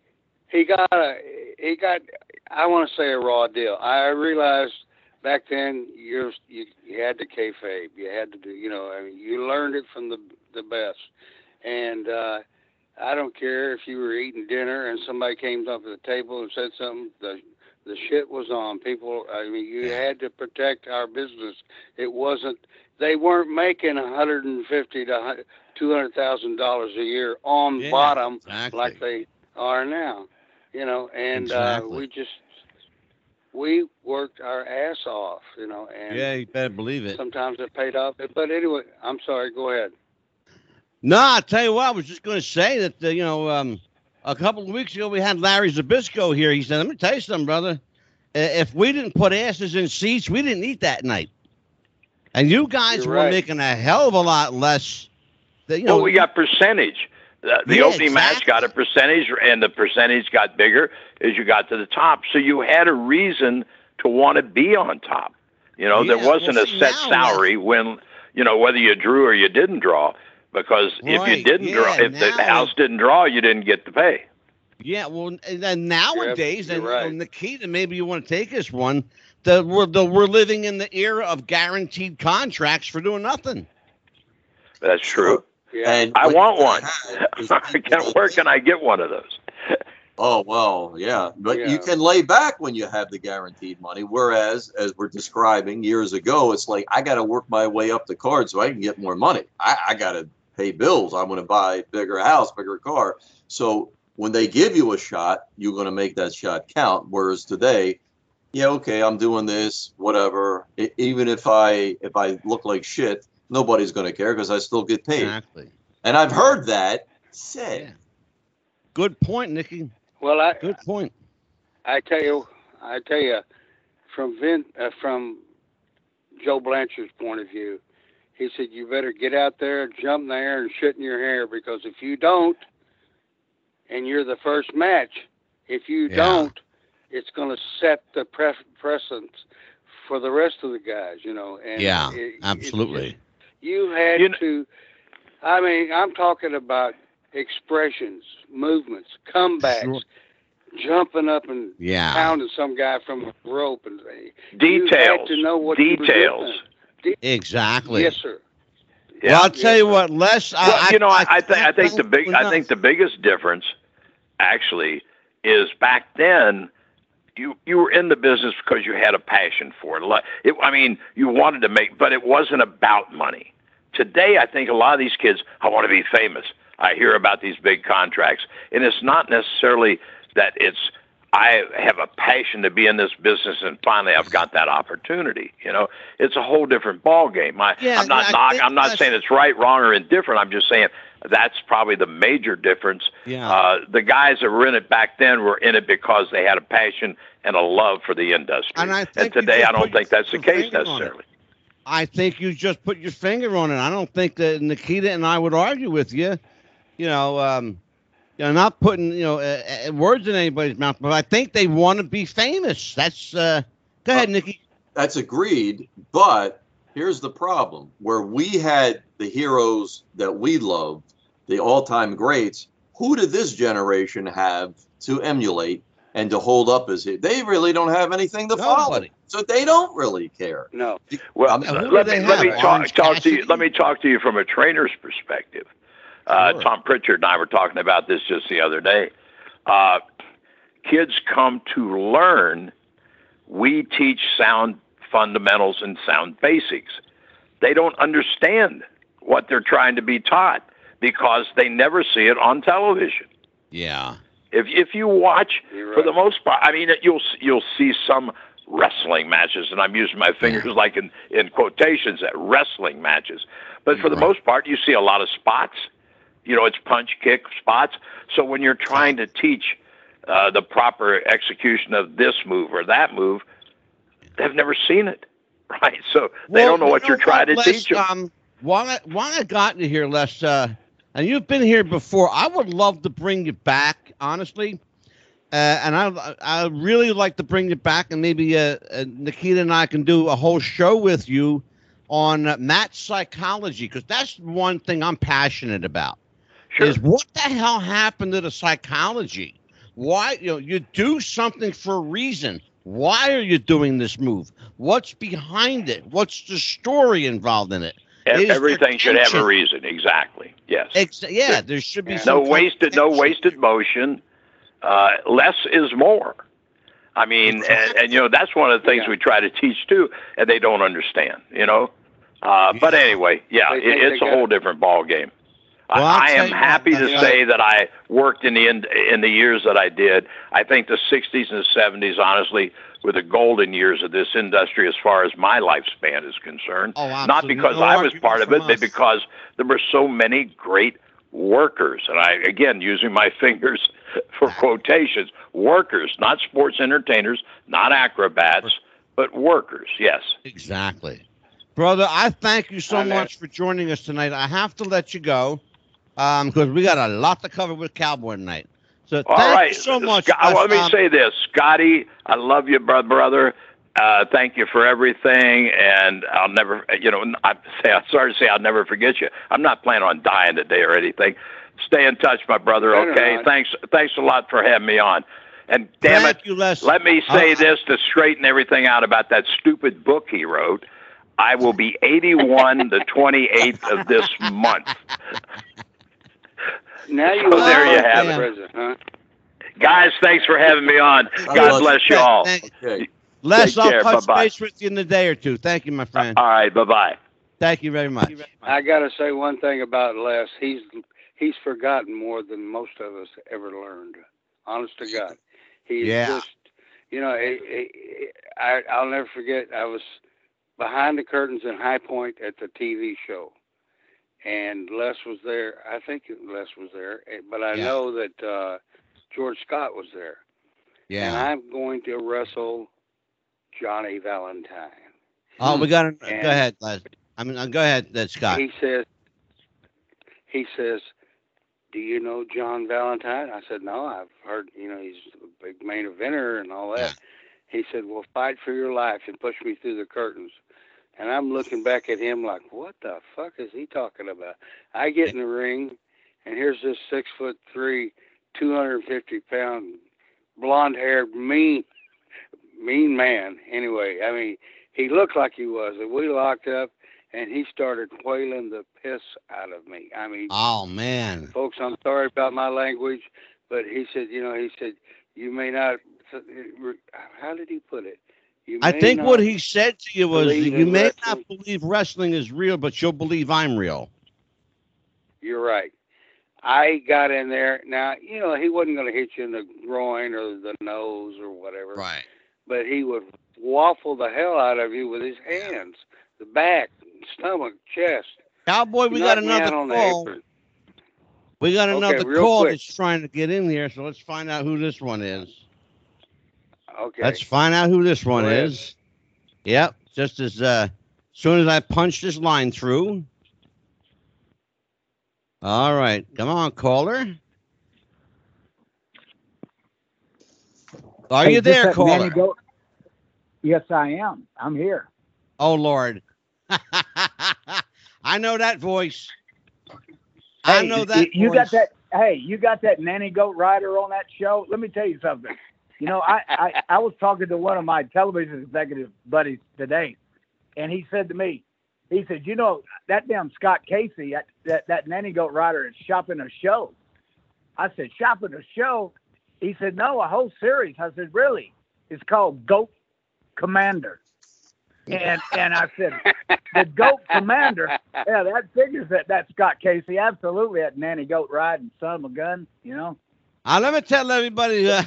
he got a, he got, I want to say a raw deal. I realized back then you're, you, you had to kayfabe. You had to do, you know, I mean, you learned it from the the best. And uh, I don't care if you were eating dinner and somebody came up to the table and said something. The the shit was on. People, I mean, you had to protect our business. It wasn't. They weren't making a hundred and fifty to two hundred thousand dollars a year on Yeah, bottom exactly. like they are now. You know, and Exactly. uh, we just we worked our ass off. You know, and Yeah, you better believe it. sometimes it paid off. But anyway, I'm sorry. Go ahead. No, I'll tell you what, I was just going to say that, uh, you know, um, a couple of weeks ago we had Larry Zbyszko here. He said, let me tell you something, brother. Uh, If we didn't put asses in seats, we didn't eat that night. And you guys You're were right. making a hell of a lot less. That, you know, well, we got percentage. The, the Yeah, opening match got a percentage, and the percentage got bigger as you got to the top. So you had a reason to want to be on top. You know, there wasn't well, a set now, salary when you know whether you drew or you didn't draw. Because if you didn't draw, yeah, if the house didn't draw, you didn't get the pay. Yeah, well, and then nowadays, you're and, right. and Nikita, maybe you want to take this one. The we're, the we're living in the era of guaranteed contracts for doing nothing. That's true. Yeah. And I want one. had [laughs] is Can, people- where can I get one of those? [laughs] Oh well, yeah, but Yeah. you can lay back when you have the guaranteed money. Whereas, as we're describing years ago, it's like I got to work my way up the card so I can get more money. I, I got to pay bills. I want to buy a bigger house, bigger car. So when they give you a shot, you're going to make that shot count. Whereas today, yeah, okay, I'm doing this, whatever. E- even if I if I look like shit, nobody's going to care because I still get paid. Exactly. And I've heard that said. Yeah. Good point, Nikki. Well, I Good point. I tell you, I tell you, from Vin, uh, from Joe Blanchard's point of view, he said you better get out there, jump there, and shit in your hair because if you don't, and you're the first match, if you Yeah. don't, it's going to set the pre- precedent for the rest of the guys. You know. And Yeah, it- it- absolutely. You had You kn- to. I mean, I'm talking about expressions, movements, comebacks, Sure. jumping up and Yeah. pounding some guy from a rope, and you Details. had to know what you Details. doing. Exactly. Yes, sir. Yeah. Well, I'll tell you what, Les. Well, I, you know, I, I, I think I think the big I think the biggest difference, actually, is back then. You you were in the business because you had a passion for it. It. I mean, you wanted to make, but it wasn't about money. Today, I think a lot of these kids, I want to be famous. I hear about these big contracts, and it's not necessarily that it's I have a passion to be in this business, and finally I've got that opportunity. You know, it's a whole different ball game. I, Yeah, I'm not I knock, think I'm not saying it's right, wrong, or indifferent. I'm just saying that's probably the major difference. Yeah. Uh, the guys that were in it back then were in it because they had a passion and a love for the industry. And I think you today, I don't think that's the case finger on it. necessarily. I think you just put your finger on it. I don't think that Nikita and I would argue with you. You know, um, you know, not putting you know uh, uh, words in anybody's mouth, but I think they want to be famous. That's uh, go ahead, Nikki. That's agreed, but here's the problem: where we had the heroes that we loved, the all-time greats, who did this generation have to emulate and to hold up as he- they really don't have anything to follow, Nobody. so they don't really care. No. Well, I'm- let me let me talk, talk to you. Let me talk to you from a trainer's perspective. Uh, Sure. Tom Pritchard and I were talking about this just the other day. Uh, kids come to learn. We teach sound fundamentals and sound basics. They don't understand what they're trying to be taught because they never see it on television. Yeah. If if you watch, You're for the most part, I mean, you'll you'll see some wrestling matches, and I'm using my fingers like in in quotations at wrestling matches. But for the Right. most part, you see a lot of spots. You know, it's punch, kick, spots. So when you're trying to teach uh, the proper execution of this move or that move, they've never seen it, [laughs] right? So they Well, don't know what you're trying to Les, teach them. Um, while I, while I got you here, Les, uh, and you've been here before, I would love to bring you back, honestly. Uh, and I I really like to bring you back, and maybe uh, uh, Nikita and I can do a whole show with you on uh, match psychology because that's one thing I'm passionate about. Sure. Is what the hell happened to the psychology? Why you know you do something for a reason. Why are you doing this move? What's behind it? What's the story involved in it? E- Everything should have a reason. Exactly. Yes. Ex- yeah, there should be No no wasted no wasted motion uh, less is more i mean and, and you know that's one of the things Yeah. we try to teach too and they don't understand you know uh, but anyway yeah it, it's a whole it. different ball game Well, I'll I, I am happy to that's say that I worked in the in, in the years that I did. I think the 60s and the 70s, honestly, were the golden years of this industry as far as my lifespan is concerned. Oh, Not absolutely. because No I was part of from it, but because there were so many great workers. And I, again, using my [laughs] fingers for quotations, workers, not sports entertainers, not acrobats, but workers. Yes. Exactly. Brother, I thank you so much for joining us tonight. I have to let you go um, because we got a lot to cover with Cowboy tonight. So All thank right. you so much. Scott, well, let me um, say this, Scotty. I love you, bro- brother. Uh, thank you for everything, and I'll never, you know, I [laughs] say I'm sorry to say I'll never forget you. I'm not planning on dying today or anything. Stay in touch, my brother. Okay. Thanks. Thanks a lot for having me on. And damn thank it, you, let me say Uh, this to straighten everything out about that stupid book he wrote. I will be 81 the 28th of this month. [laughs] Now you oh, So there you are have it. President, huh? Guys, thanks for having me on. I God bless Yeah, you all. thank- Okay. Les, Take I'll care. touch Bye-bye. base with you in a day or two. Thank you, my friend. All right. Bye bye. Thank you very much. I got to say one thing about Les. He's he's forgotten more than most of us ever learned. Honest to God, he's Yeah. just you know he, he, I I'll never forget. I was behind the curtains in High Point at the TV show, and Les was there. I think Les was there, eh, but I Yeah. know that uh, George Scott was there. Yeah. And I'm going to wrestle Johnny Valentine. Oh, we got to go ahead, Les. I mean, uh, go ahead, uh, Scott. He says, he says, do you know John Valentine? I said, no, I've heard, you know, he's a big main eventer and all that. He said, well, fight for your life and push me through the curtains. And I'm looking back at him like, what the fuck is he talking about? I get in the ring, and here's this six foot three, 250 pound, blonde haired, mean, mean man. Anyway, I mean, he looked like he was. And we locked up, and he started wailing the piss out of me. I mean, Oh man. folks, I'm sorry about my language, but he said, you know, he said, you may not. How did he put it? I think what he said to you was, "You may wrestling." not believe wrestling is real, but you'll believe I'm real." You're right. I got in there. Now, you know, he wasn't going to hit you in the groin or the nose or whatever. Right. But he would waffle the hell out of you with his hands, the back, stomach, chest. Cowboy, we got another call. We got another real call quick. that's trying to get in here, so let's find out who this one is. Okay. Let's find out who this one Go ahead. is. Yep, just as uh, soon as I punch this line through. All right, come on, caller. Are Hey, you there, caller? Goat? Yes, I am. I'm here. Oh Lord, [laughs] I know that voice. Hey, I know that. You got that? Hey, you got that nanny goat rider on that show? Let me tell you something. You know, I, I I was talking to one of my television executive buddies today, and he said to me, he said, you know, that damn Scott Casey, that that, that nanny goat rider is shopping a show. I said, shopping a show. He said, no, a whole series. I said, really? It's called Goat Commander. And and I said, the goat commander. Yeah, that figures that that's Scott Casey. Absolutely, that nanny goat riding son of a gun. You know. Uh, let me tell everybody, uh,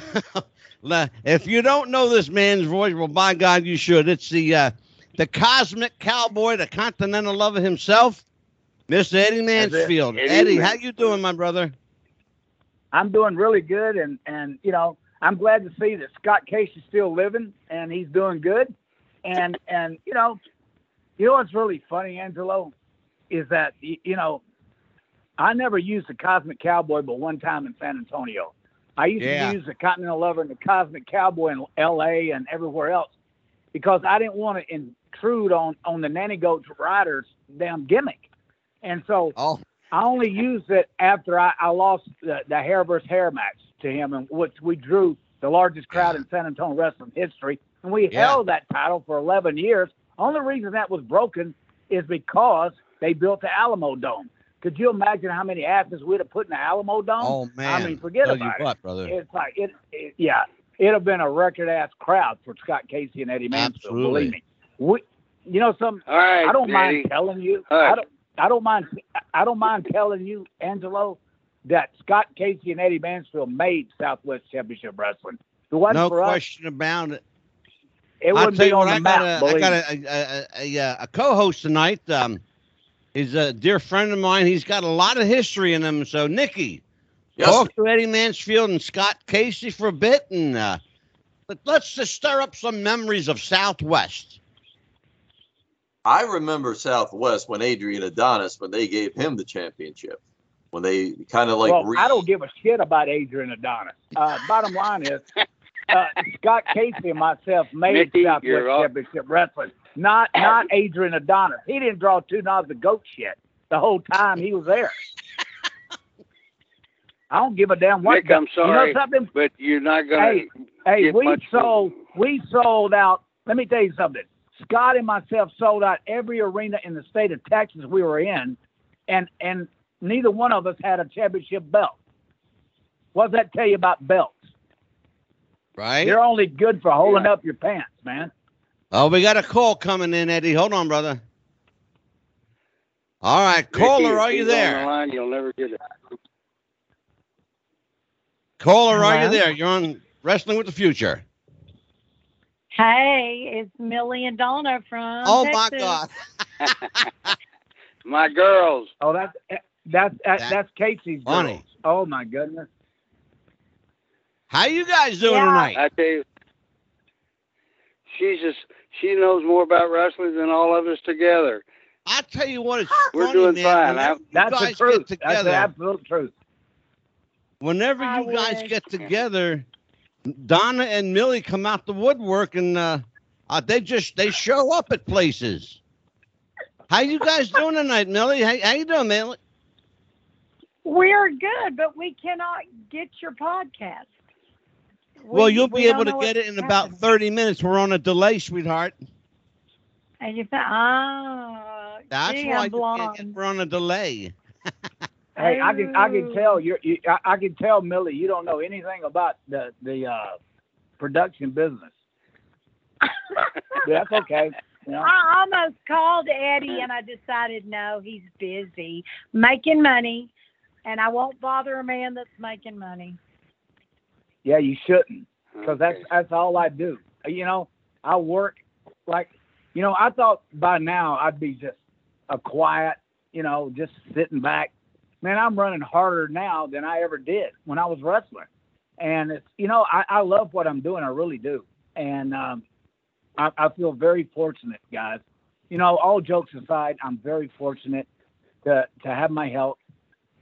[laughs] if you don't know this man's voice, well, by God, you should. It's the uh, the cosmic cowboy, the continental lover himself, Mr. Eddie Mansfield. Eddie Eddie, how you doing, my brother? I'm doing really good, and and you know I'm glad to see that Scott Casey's still living and he's doing good, and and you know, you know what's really funny, Angelo, is that you know, I never used the Cosmic Cowboy but one time in San Antonio. I used Yeah. to use the Continental Lover and the Cosmic Cowboy in L.A. and everywhere else because I didn't want to intrude on on the Nanny Goats riders' damn gimmick, and so Oh, I only used it after I, I lost the, the hair versus hair match to him, and which we drew the largest crowd in San Antonio wrestling history, and we Yeah. held that title for 11 years. Only reason that was broken is because they built the Alamodome. Could you imagine how many asses we'd have put in the Alamodome? oh man. I mean, forget Tell you about what, brother. it. It's like it, it yeah, it'd have been a record ass crowd for Scott Casey and Eddie Mansfield. Absolutely. Believe me. We, you know, some All right, I don't Eddie. mind telling you. All right. I don't. I don't mind. I don't mind telling you, Angelo, that Scott Casey and Eddie Mansfield made Southwest Championship Wrestling. If it wasn't No for us, question about it. it I'll wouldn't tell be you on what, the I map. got, a, I got a, a, a, a, a co-host tonight. Um, he's a dear friend of mine. He's got a lot of history in him. So, Nikki, Yes. talk to Eddie Mansfield and Scott Casey for a bit, and uh, let, let's just stir up some memories of Southwest. I remember Southwest when Adrian Adonis when they gave him the championship. When they kind of like well, re- I don't give a shit about Adrian Adonis. Uh, bottom line is, uh, Scott Casey and myself made Mickey, Southwest you're. Championship Wrestling, not not Adrian Adonis. He didn't draw two knobs of goat shit the whole time he was there. [laughs] I don't give a damn what. Nick, I'm sorry, You know something? but you're not gonna. Hey, Hey, get we much- sold we sold out. Let me tell you something. Scott and myself sold out every arena in the state of Texas we were in, and and neither one of us had a championship belt. What does that tell you about belts? Right? They're only good for holding up your pants, man. Oh, we got a call coming in, Eddie. Hold on, brother. All right, caller, Mickey, are you he's on there? the line, you'll never get it. Caller, are you there? You're on Wrestling with the Future. Hey, it's Millie and Donna from. Oh my God! [laughs] My girls. Oh, that's that's that's, That- that's Casey's girls. Funny. Oh my goodness. How you guys doing Yeah. tonight? I tell you, she's just she knows more about wrestling than all of us together. I tell you what, it's We're funny, doing man. fine. Whenever you That's the guys truth. get That's the absolute truth. whenever I you guys get together, Donna and Millie come out the woodwork and uh, uh, they just they show up at places. How you guys [laughs] doing tonight, Millie? How, how you doing, Millie? We're good, but we cannot get your podcast. Well, you'll we be able to get it in about 30 minutes. We're on a delay, sweetheart. And you think, ah, That's gee, why I'm you can't get, we're on a delay. [laughs] Hey, I can I can Oh. tell you're you, I, I can tell Millie you don't know anything about the the uh, production business. [laughs] That's okay. You know? I almost called Eddie and I decided no, he's busy making money, and I won't bother a man that's making money. Yeah, you shouldn't, because that's that's all I do. You know, I work like, you know, I thought by now I'd be just a quiet, you know, just sitting back. Man, I'm running harder now than I ever did when I was wrestling, and it's you know I, I love what I'm doing. I really do, and um, I, I feel very fortunate, guys. You know, all jokes aside, I'm very fortunate to to have my health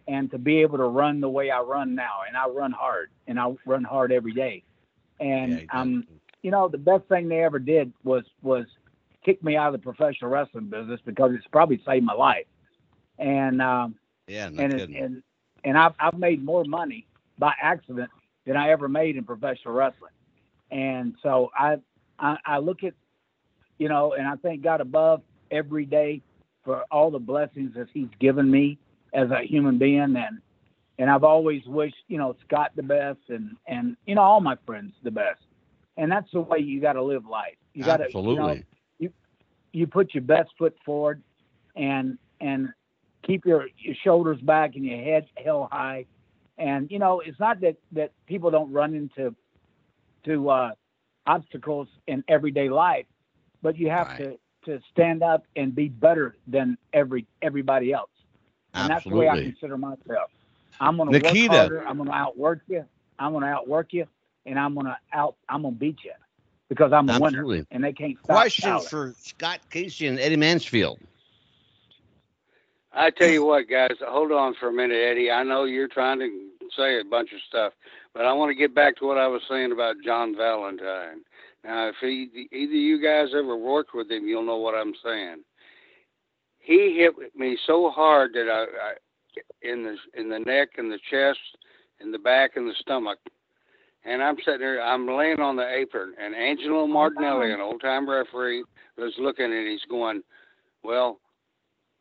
and to be able to run the way I run now. And I run hard, and I run hard every day. And Yeah, you um, you know, the best thing they ever did was was kick me out of the professional wrestling business because it's probably saved my life. And um, yeah, no and kidding. and and I've I've made more money by accident than I ever made in professional wrestling. And so I I, I look at you know, and I thank God above every day for all the blessings that He's given me as a human being, and and I've always wished you know Scott the best, and and you know all my friends the best, and that's the way you got to live life. You got to Absolutely. you know, you put your best foot forward, and and keep your, your shoulders back and your head held high, and you know it's not that that people don't run into to uh, obstacles in everyday life, but you have Right. to to stand up and be better than every everybody else. And that's the way I consider myself. I'm gonna work harder. I'm gonna outwork you. I'm gonna outwork you, and I'm gonna out. I'm gonna beat you because I'm a winner, Absolutely. and they can't stop. Question talent. for Scott Casey and Eddie Mansfield. I tell you what, guys, hold on for a minute, Eddie. I know you're trying to say a bunch of stuff, but I want to get back to what I was saying about John Valentine. Now, if he, either you guys ever worked with him, you'll know what I'm saying. He hit me so hard that I, I in the in the neck and the chest, and the back and the stomach, and I'm sitting there. I'm laying on the apron, and Angelo oh, Martinelli, an old time referee, was looking and he's going, "Well,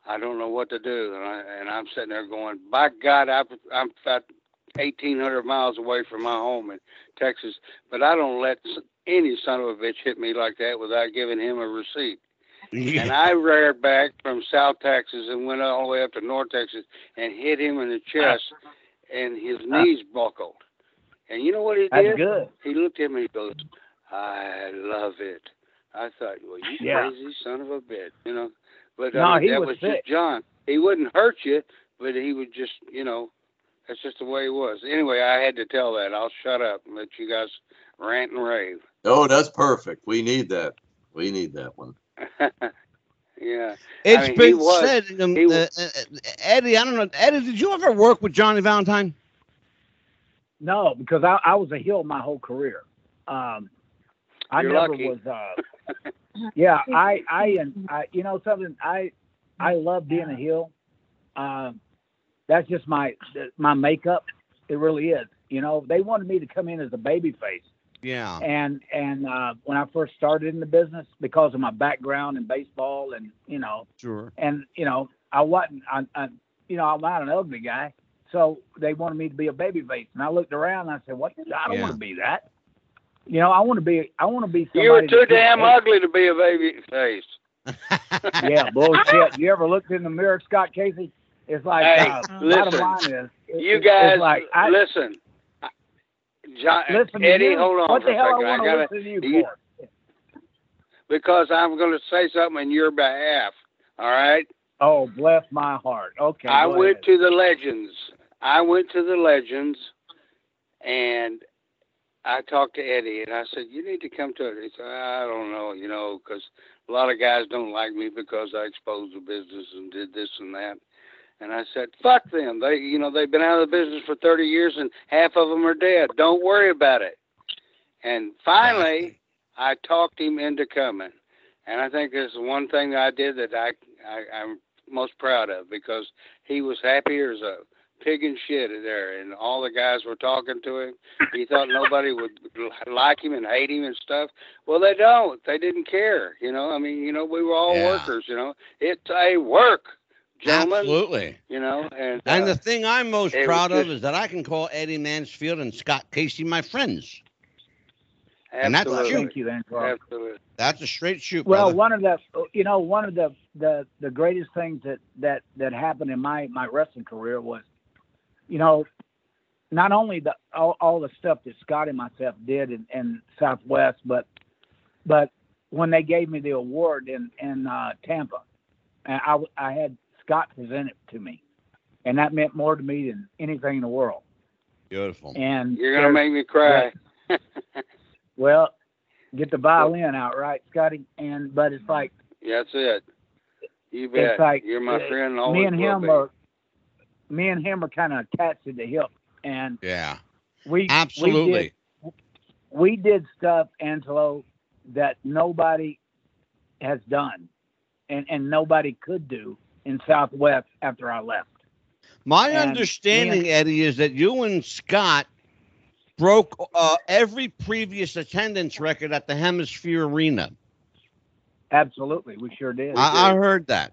I don't know what to do. And, I, and I'm sitting there going, by God, I, I'm about 1,800 miles away from my home in Texas, but I don't let any son of a bitch hit me like that without giving him a receipt. And [laughs] I reared back from South Texas and went all the way up to North Texas and hit him in the chest, and his knees buckled. And you know what he did? That's did? good. He looked at me and goes, I love it. I thought, well, you Yeah. crazy son of a bitch, you know. But No, uh, he that was was just John. He wouldn't hurt you, but he would just, you know, that's just the way he was. Anyway, I had to tell that. I'll shut up and let you guys rant and rave. Oh, that's perfect. We need that. We need that one. [laughs] yeah. It's I mean, been was- said, um, he uh, uh, Eddie. I don't know, Eddie. Did you ever work with Johnny Valentine? No, because I, I was a heel my whole career. Um, I You're never lucky. was. Uh, [laughs] yeah, I, I, and I, you know something. I, I love being a heel. Um, that's just my my makeup. It really is. You know, they wanted me to come in as a baby face, Yeah. and and uh, when I first started in the business, because of my background in baseball, and you know, Sure. and you know, I wasn't, I, I, you know, I'm not an ugly guy, so they wanted me to be a baby face, and I looked around and I said, "What? I don't Yeah. want to be that. You know, I want to be, I want to be somebody." You were too damn hate." ugly to be a baby face. [laughs] Yeah, bullshit. you ever looked in the mirror, Scott Casey? It's like, Hey, uh, bottom listen, line is, it- You guys, like, I, listen. John, listen Eddie, hold on What for the a hell second. I to gotta, listen to you, you- because I'm going to say something in your behalf. All right. Oh, bless my heart. Okay. I went ahead. to the Legends. I went to the Legends, and I talked to Eddie, and I said, "You need to come to it." He said, "I don't know, you know, because a lot of guys don't like me because I exposed the business and did this and that." And I said, "Fuck them. They, you know, they've been out of the business for 30 years, and half of them are dead. Don't worry about it." And finally, I talked him into coming, and I think this is one thing that I did that I, I I'm most proud of because he was happy as a pig in shit there, and all the guys were talking to him. He thought nobody would [laughs] like him and hate him and stuff. Well, they don't. They didn't care. You know, I mean, you know, we were all Yeah. workers. You know, it's a work, gentlemen. Absolutely. You know, and And uh, the thing I'm most it was proud of is that I can call Eddie Mansfield and Scott Casey my friends. And that's absolutely, you. Thank you, then, Carl. absolutely. That's a straight shoot, Well, brother. one of the you know one of the the the greatest things that that that happened in my my wrestling career was, you know, not only the all, all the stuff that Scott and myself did in, in Southwest, but but when they gave me the award in in uh, Tampa, and I I had Scott presented it to me, and that meant more to me than anything in the world. Beautiful. And You're gonna make me cry. [laughs] well, get the violin out, right, Scotty? And but it's like That's it. You bet. it's like You're my uh, friend. and Me Always and will him be. are me and him are kind of attached to the hip, and Yeah. we Absolutely. we did, we did stuff, Angelo, that nobody has done, and and nobody could do in Southwest after I left. My And understanding, me Eddie, is that you and Scott broke uh, every previous attendance record at the HemisFair Arena. Absolutely, we sure did. I, I heard that.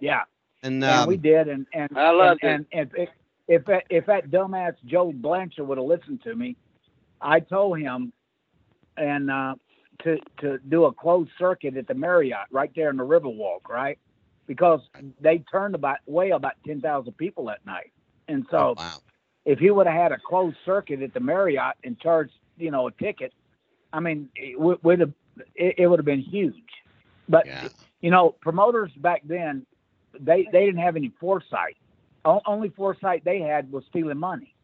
yeah, And, and um, we did, and and I loved and, and if if that, if that dumbass Joe Blanchard would have listened to me, I told him, and uh, to to do a closed circuit at the Marriott right there in the Riverwalk, right? Because they turned about way about ten thousand people that night, and so oh, wow. if he would have had a closed circuit at the Marriott and charged you know a ticket, I mean it would would have it, it would have been huge. But Yeah. you know promoters back then they they didn't have any foresight. O- only foresight they had was stealing money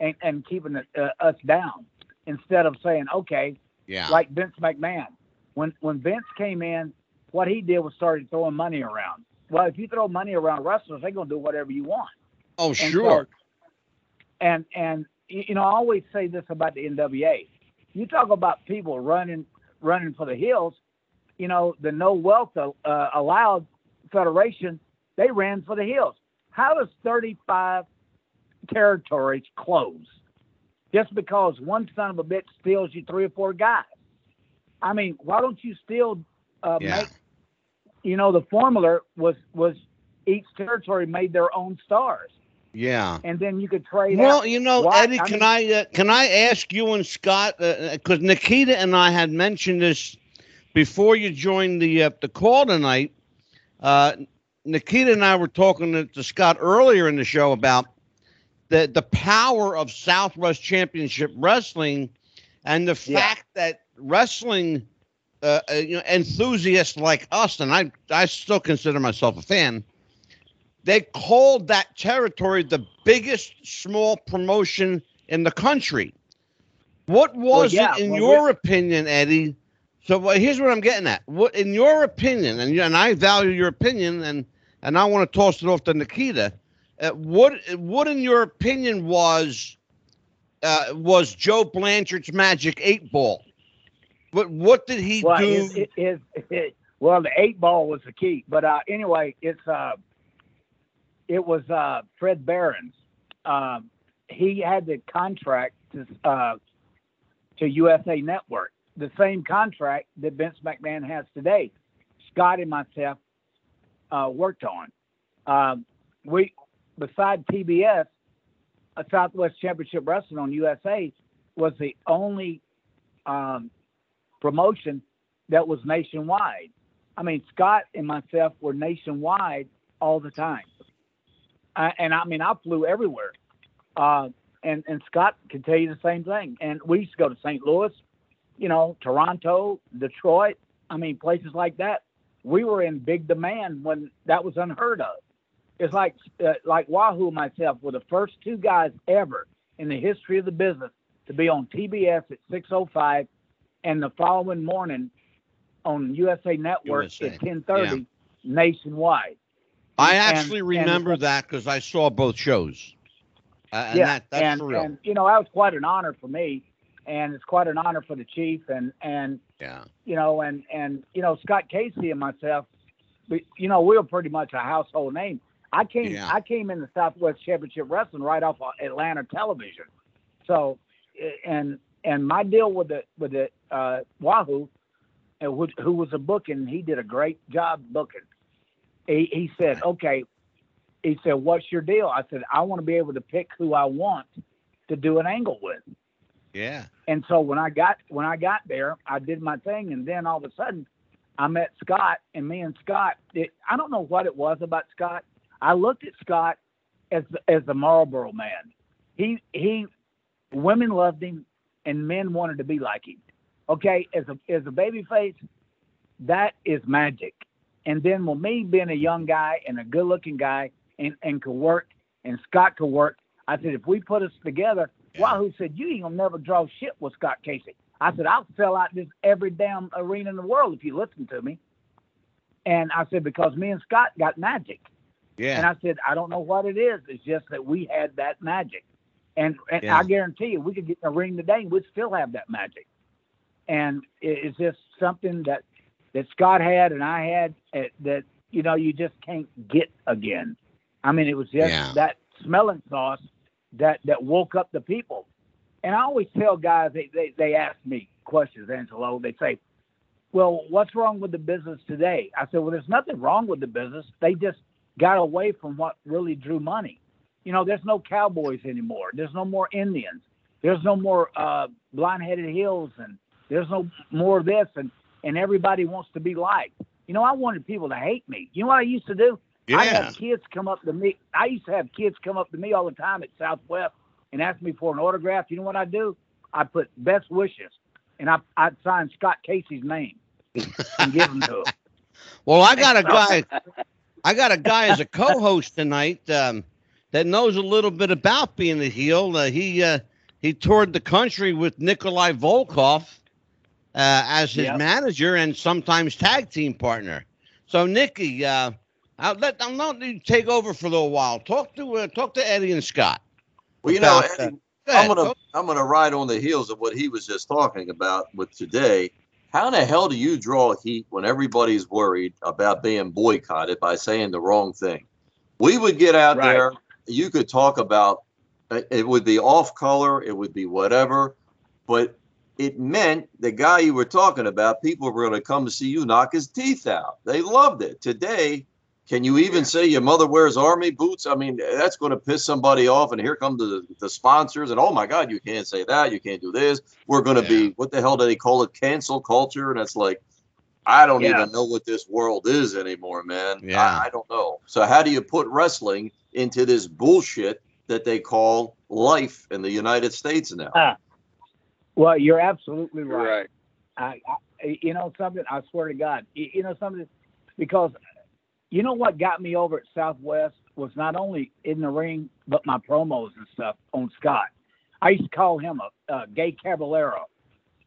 and and keeping it, uh, us down instead of saying okay Yeah. like Vince McMahon. When when Vince came in, what he did was started throwing money around. Well, if you throw money around wrestlers, they're gonna do whatever you want. oh, And sure. so- and and you know, I always say this about the NWA. You talk about people running running for the hills. You know, the No Wealth uh, Allowed Federation, they ran for the hills. How does 35 territories close just because one son of a bitch steals you three or four guys? I mean, why don't you still uh, Yeah. make? You know, the formula was was each territory made their own stars Yeah. and then you could trade Well, out. you know, Eddie, I can mean- I uh, can I ask you and Scott because Nikita and I had mentioned this before you joined the uh, the call tonight. Uh, Nikita and I were talking to, to Scott earlier in the show about the the power of Southwest Championship Wrestling and the Yeah. fact that wrestling uh, uh, you know enthusiasts like us, and I I still consider myself a fan they called that territory the biggest small promotion in the country. What was yeah, it, in well, your opinion, Eddie? So well, here's what I'm getting at. What, in your opinion, and, and I value your opinion, and and I want to toss it off to Nikita. Uh, what what in your opinion was uh, was Joe Blanchard's magic eight ball? What what did he well, do? well, the eight ball was the key. But uh, anyway, it's uh, it was uh, Fred Barron's. Um, he had the contract to uh, to USA Network, the same contract that Vince McMahon has today. Scott and myself uh, worked on. Um, we, beside TBS, a Southwest Championship Wrestling on USA was the only um, promotion that was nationwide. I mean, Scott and myself were nationwide all the time. I, and I mean, I flew everywhere. Uh, and, and Scott can tell you the same thing. And we used to go to St. Louis, you know, Toronto, Detroit. I mean, places like that. we were in big demand when that was unheard of. It's like uh, like Wahoo and myself were the first two guys ever in the history of the business to be on TBS at 6:05, and the following morning on USA Network USA, at 10:30 nationwide. I actually and- remember that because I saw both shows. Uh, and yeah, that, that's and, for real. and you know that was quite an honor for me, and it's quite an honor for the chief, and and yeah. you know, and and you know Scott Casey and myself, we, you know, we were pretty much a household name. I came Yeah. I came in the Southwest Championship Wrestling right off of Atlanta television, so and and my deal with the with the uh, Wahoo, uh, who, who was a booking, he did a great job booking. He, he said, okay. He said, what's your deal? I said, I want to be able to pick who I want to do an angle with. Yeah. And so when I got when I got there, I did my thing, and then all of a sudden, I met Scott, and me and Scott. It, I don't know what it was about Scott. I looked at Scott as as the Marlboro man. He he, women loved him, and men wanted to be like him. Okay, as a as a baby face, that is magic. And then with me being a young guy and a good looking guy and, and could work and Scott could work, I said, if we put us together, Wahoo said, you ain't gonna never draw shit with Scott Casey. I said, I'll sell out this every damn arena in the world if you listen to me. And I said, because me and Scott got magic. Yeah. And I said, I don't know what it is. It's just that we had that magic. And, and Yeah. I guarantee you, we could get in a ring today and we'd still have that magic. And it's just something that, that Scott had and I had uh, that, you know, you just can't get again. I mean, it was just Yeah. that smelling sauce that, that woke up the people. And I always tell guys, they, they, they ask me questions, Angelo. They say, well, what's wrong with the business today? I said, well, there's nothing wrong with the business. They just got away from what really drew money. You know, there's no cowboys anymore. There's no more Indians. There's no more uh, blind-headed hills, and there's no more of this, and and everybody wants to be liked. You know, I wanted people to hate me. You know what I used to do? I had kids come up to me. I used to have kids come up to me all the time at Southwest and ask me for an autograph. You know what I do? I put best wishes, and I I'd sign Scott Casey's name and give them to him. [laughs] Well, I got a guy. I got a guy as a co-host tonight um, that knows a little bit about being a heel. Uh, he uh, he toured the country with Nikolai Volkov uh, as his Yep. manager and sometimes tag team partner. So, Nikki, uh, I'll let I'll let you take over for a little while. Talk to uh, talk to Eddie and Scott. Well, you know, uh, Eddie, go I'm gonna Go- I'm gonna ride on the heels of what he was just talking about with today. How in the hell do you draw heat when everybody's worried about being boycotted by saying the wrong thing? We would get out Right. there. You could talk about uh, it would be off color, it would be whatever, but it meant the guy you were talking about, people were going to come to see you knock his teeth out. They loved it. Today, can you even say your mother wears army boots? I mean, that's going to piss somebody off. And here come the, the sponsors, and oh my God, you can't say that. You can't do this. We're going to Yeah. be, what the hell do they call it? Cancel culture. And it's like, I don't Yeah. even know what this world is anymore, man. Yeah. I, I don't know. So, how do you put wrestling into this bullshit that they call life in the United States now? Ah, well, you're absolutely right. Right. I, I, you know something. I swear to God, you, you know something, because you know what got me over at Southwest was not only in the ring, but my promos and stuff on Scott. I used to call him a, a gay caballero.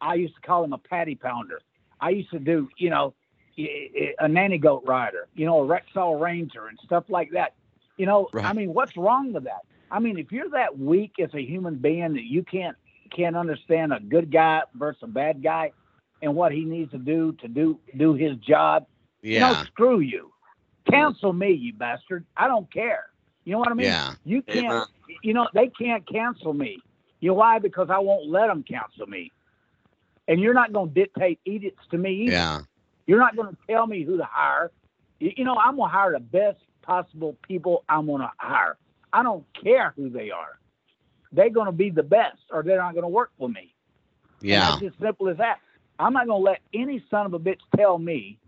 I used to call him a patty pounder. I used to do, you know, a nanny goat rider, you know, a Rexall Ranger and stuff like that. You know, I mean, what's wrong with that? I mean, if you're that weak as a human being that you can't can't understand a good guy versus a bad guy and what he needs to do to do do his job, you know, Yeah. screw you. Cancel me, you bastard. I don't care. You know what I mean? Yeah. You can't. Amen. You know they can't cancel me. You know why? Because I won't let them cancel me. And you're not going to dictate edicts to me either. Yeah. You're not going to tell me who to hire. You, you know, I'm going to hire the best possible people I'm going to hire. I don't care who they are. They're going to be the best, or they're not going to work for me. And Yeah. that's as simple as that. I'm not going to let any son of a bitch tell me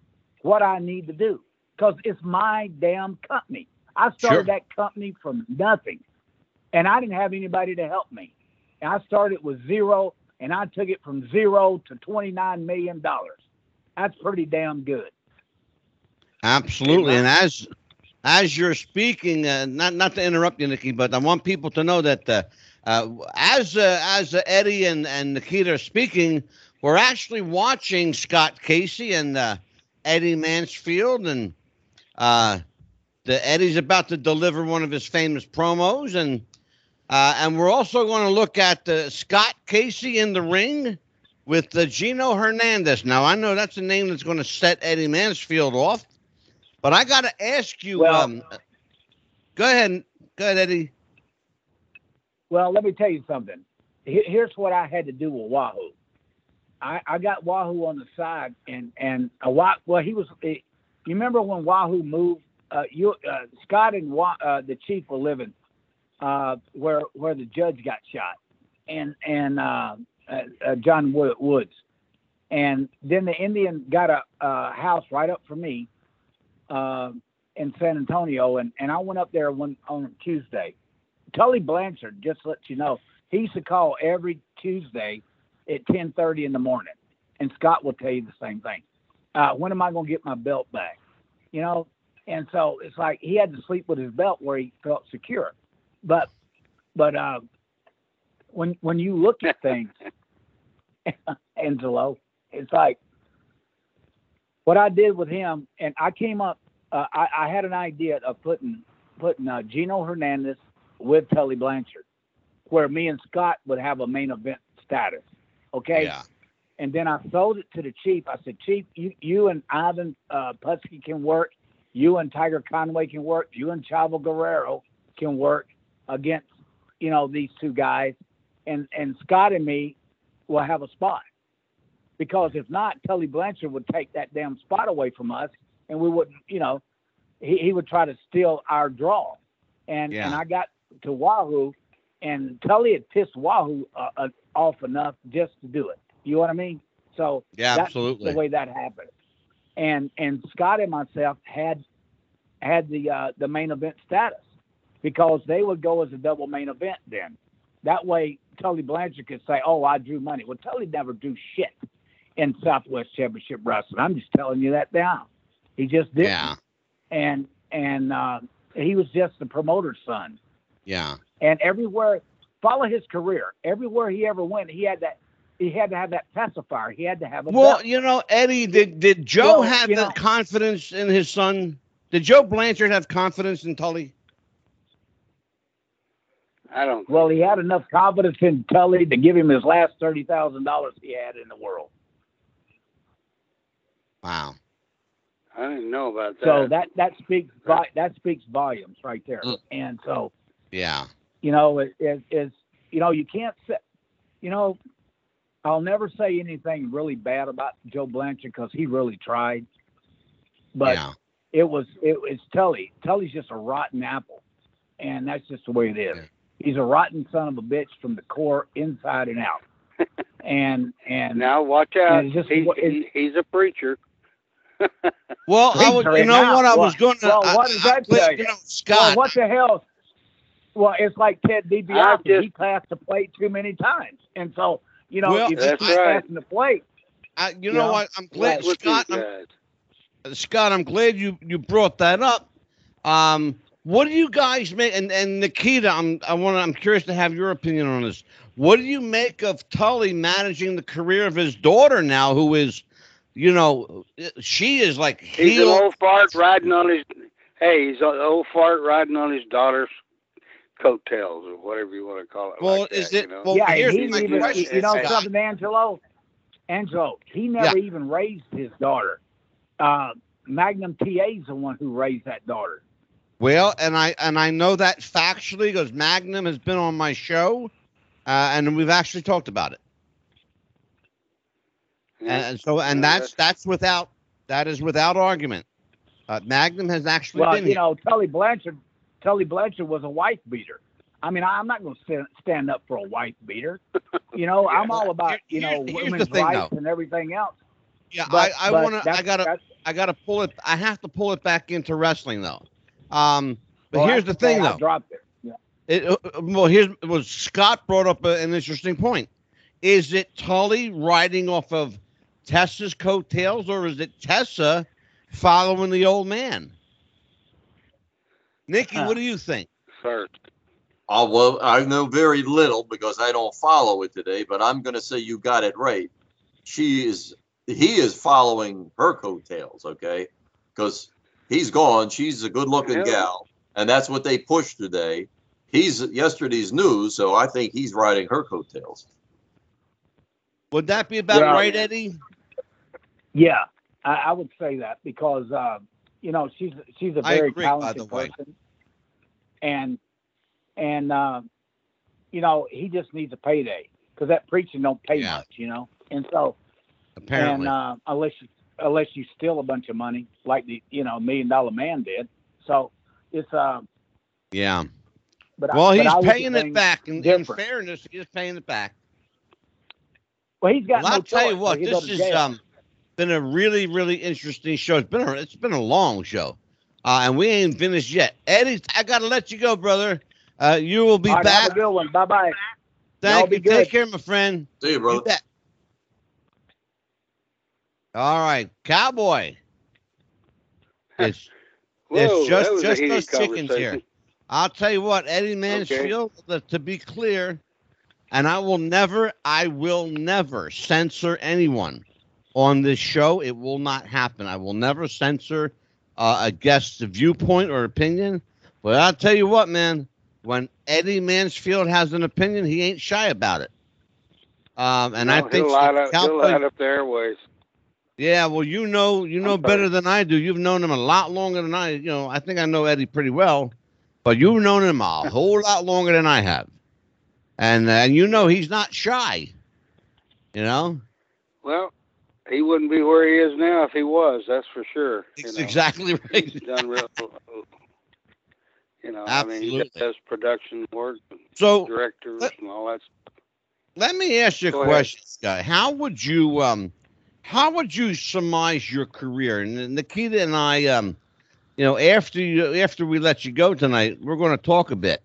what I need to do because it's my damn company. I started Sure. that company from nothing, and I didn't have anybody to help me. And I started with zero, and I took it from zero to $29 million. That's pretty damn good. Absolutely, and as as you're speaking, uh, not not to interrupt you, Nikki, but I want people to know that uh, uh, as uh, as uh, Eddie and and Nikita are speaking, we're actually watching Scott Casey and uh, Eddie Mansfield, and uh, the Eddie's about to deliver one of his famous promos, and uh, and we're also going to look at uh, Scott Casey in the ring with uh, Gino Hernandez. Now I know that's a name that's going to set Eddie Mansfield off, but I got to ask you. Well- um, go ahead, go ahead, Eddie. Well, let me tell you something. Here's what I had to do with Wahoo. I, I got Wahoo on the side, and and a Wah, well, he was. eh, You remember when Wahoo moved? Uh, you uh, Scott and Wah, uh, the chief were living uh, where where the judge got shot, and and uh, uh, John Wo- Woods, and then the Indian got a, a house right up for me in San Antonio, and and I went up there one on Tuesday. Tully Blanchard, just to let you know, he used to call every Tuesday at 10:30 in the morning, and Scott will tell you the same thing. Uh, when am I going to get my belt back? You know, and so it's like he had to sleep with his belt where he felt secure. But, but uh, when when you look at things, [laughs] Angelo, it's like what I did with him, and I came up. Uh, I, I had an idea of putting putting uh, Gino Hernandez with Tully Blanchard, where me and Scott would have a main event status. Okay. Yeah. And then I sold it to the chief. I said, Chief, you, you and Ivan uh, Putski can work. You and Tiger Conway can work. You and Chavo Guerrero can work against, you know, these two guys. And and Scott and me will have a spot. Because if not, Tully Blanchard would take that damn spot away from us, and we wouldn't, you know, he, he would try to steal our draw. And Yeah. and I got to Wahoo, and Tully had pissed Wahoo uh, uh, off enough just to do it. You know what I mean? So Yeah, that's absolutely. the way that happened. And and Scott and myself had had the uh, the main event status because they would go as a double main event then. That way Tully Blanchard could say, "Oh, I drew money." Well, Tully never drew shit in Southwest Championship Wrestling. I'm just telling you that now. He just didn't. Yeah, And and uh, he was just the promoter's son. Yeah. And everywhere, follow his career. Everywhere he ever went, he had that. He had to have that pacifier. He had to have a Well, belt. you know, Eddie, did did Joe Well, have you that know- confidence in his son? Did Joe Blanchard have confidence in Tully? I don't. Well, he had enough confidence in Tully to give him his last thirty thousand dollars he had in the world. Wow. I didn't know about that. So that that speaks that speaks volumes right there. Mm. And so Yeah. you know it is it, you know you can't say you know I'll never say anything really bad about Joe Blanchard because he really tried, but yeah. it was it was Tully. Tully's just a rotten apple, and that's just the way it is. Yeah. He's a rotten son of a bitch from the core, inside and out. [laughs] and and now watch out. it's just- he's, it- he's a preacher. Well, I was, you know now. what I was going to. well, what does that tell you? You know, well, Scott. what the hell? Well, it's like Ted I DiBiase. just- he passed the plate too many times, and so you know Well, if you That's keep right. passing the plate, I, you you know know, what? I'm glad, Scott. I'm. Scott, I'm glad you you brought that up. Um, what do you guys make? And and Nikita, I'm I want I'm curious to have your opinion on this. What do you make of Tully managing the career of his daughter now, who is, you know, she is like He's heel. an old fart riding on his. Hey, he's an old fart riding on his daughter's coattails or whatever you want to call it. Well, like is that, it- you know? well, yeah, here's he my even question, you know Scott. something, Angelo. Angelo, he never even raised his daughter. Uh, Magnum TA is the one who raised that daughter. Well, and I and I know that factually because Magnum has been on my show, uh, and we've actually talked about it. Yeah. And so, and that's that's without that is without argument. Uh, Magnum has actually Well, been you here. know, Tully Blanchard, Tully Blanchard was a wife beater. I mean, I'm not going to stand, up for a wife beater. You know, [laughs] I'm all about you know here's women's thing, rights though. and everything else. yeah, But, I, I want to. I gotta. I gotta pull it. I have to pull it back into wrestling though. Um, but well, here's the thing I though. dropped it. Yeah. It, uh, well, here's well, Scott brought up a, an interesting point. Is it Tully riding off of Tessa's coattails, or is it Tessa following the old man. Nikki, what do you think? Sir. Oh, well, I know very little because I don't follow it today, but I'm going to say you got it right. She is, he is following her coattails, okay? Because he's gone. She's a good looking Yeah. gal, and that's what they pushed today. He's yesterday's news, so I think he's riding her coattails. Would that be about Well- right, Eddie? Yeah, I, I would say that because uh, you know she's she's a very agree, talented way. person, and and uh, you know he just needs a payday because that preaching don't pay Yeah. much, you know. And so Apparently. and uh, unless you unless you steal a bunch of money like the you know million dollar man did, so it's uh. yeah. But Well, but he's I look at paying it back. In, in fairness, he's paying it back. Well, he's got Well, no I'll tell you what, go this is um been a really, really interesting show. It's been a, it's been a long show, uh, and we ain't finished yet. Eddie, I gotta let you go, brother. Uh, you will be All right, back. Have a good one. Bye bye. Thank Y'all you. Take care, my friend. See you, brother. You. All right, cowboy. It's Whoa, it's just that just heated those chickens here. I'll tell you what, Eddie Mansfield. uh, To be clear, and I will never, I will never censor anyone on this show. It will not happen. I will never censor uh, a guest's viewpoint or opinion. But I'll tell you what, man. When Eddie Mansfield has an opinion, he ain't shy about it. Um, and I think he'll light up, he'll up the airways. yeah, well, you know, you know better than I do. You've known him a lot longer than I. You know, I think I know Eddie pretty well, but you've known him a [laughs] whole lot longer than I have, and and you know he's not shy. You know, Well, he wouldn't be where he is now if he was. That's for sure. That's know, exactly [laughs] right. He's done real. You know, I mean, he Absolutely. does production work, So directors, and all that. let me ask you a Go ahead. question, Scott. How would you um, how would you surmise your career? And Nikita and I, um, you know, after you after we let you go tonight, we're going to talk a bit.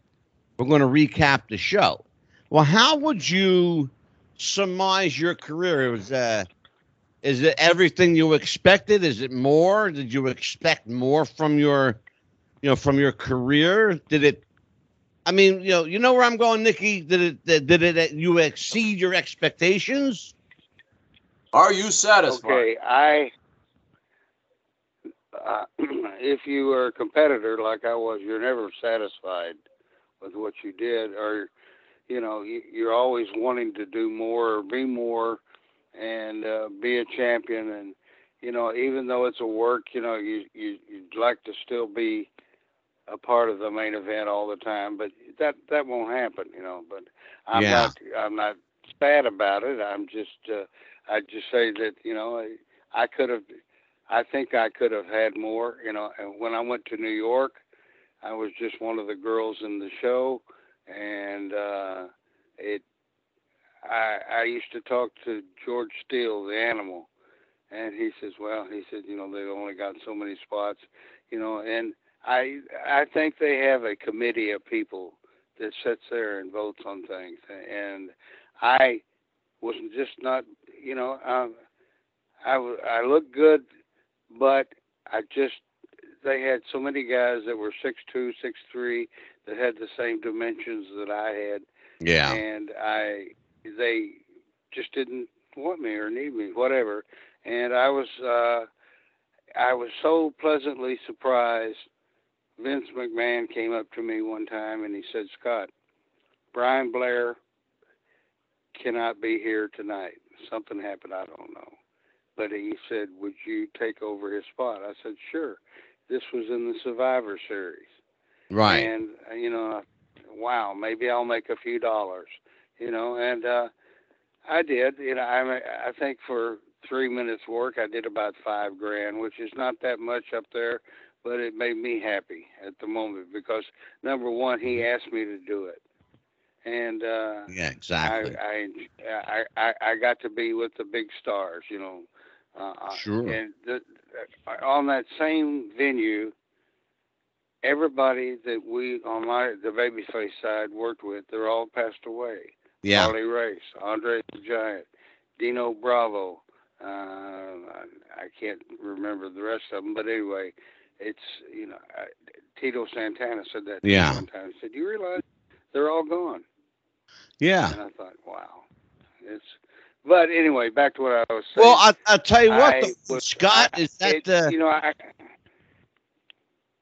We're going to recap the show. Well, how would you surmise your career? It was uh, is it everything you expected? Is it more? Did you expect more from your, you know, from your career? Did it? I mean, you know, you know where I'm going, Nikki. Did it? Did, did it? You exceed your expectations? Are you satisfied? Okay, I. Uh, [clears throat] if you are a competitor like I was, you're never satisfied with what you did, or you know, you, you're always wanting to do more or be more, and uh, be a champion. And you know, even though it's a work, you know, you, you you'd like to still be a part of the main event all the time, but that that won't happen, you know. But I'm Yeah. not I'm not sad about it. I'm just uh, I just say that you know I, I could have I think I could have had more. You know, and when I went to New York, I was just one of the girls in the show, and uh, it. I I used to talk to George Steele, the animal, and he says, well, he said, you know, they've only got so many spots, you know, and I I think they have a committee of people that sits there and votes on things, and I was just not, you know, um, I w- I looked good, but I just they had so many guys that were six two, six three that had the same dimensions that I had, Yeah. and I they just didn't want me or need me, whatever. And I was uh, I was so pleasantly surprised. Vince McMahon came up to me one time and he said, "Scott, Brian Blair cannot be here tonight. Something happened, I don't know." But he said, "Would you take over his spot?" I said, "Sure." This was in the Survivor Series. Right. And you know, wow, maybe I'll make a few dollars. You know, and uh, I did. You know, I I think for three minutes work, I did about five grand, which is not that much up there, but it made me happy at the moment because number one, he asked me to do it, and uh, Yeah. Exactly. I, I I I got to be with the big stars. You know. Uh, Sure. And the, uh, on that same venue, everybody that we on my the babyface side worked with, they're all passed away. Yeah. Harley Race, Andre the Giant, Dino Bravo, Uh, I, I can't remember the rest of them, but anyway, it's you know I, Tito Santana said that Yeah. one time. He said, "Do you realize they're all gone?" Yeah. And I thought, "Wow, it's." But anyway, back to what I was saying. Well, I, I'll tell you what, I was- Scott, is that it- uh, you know I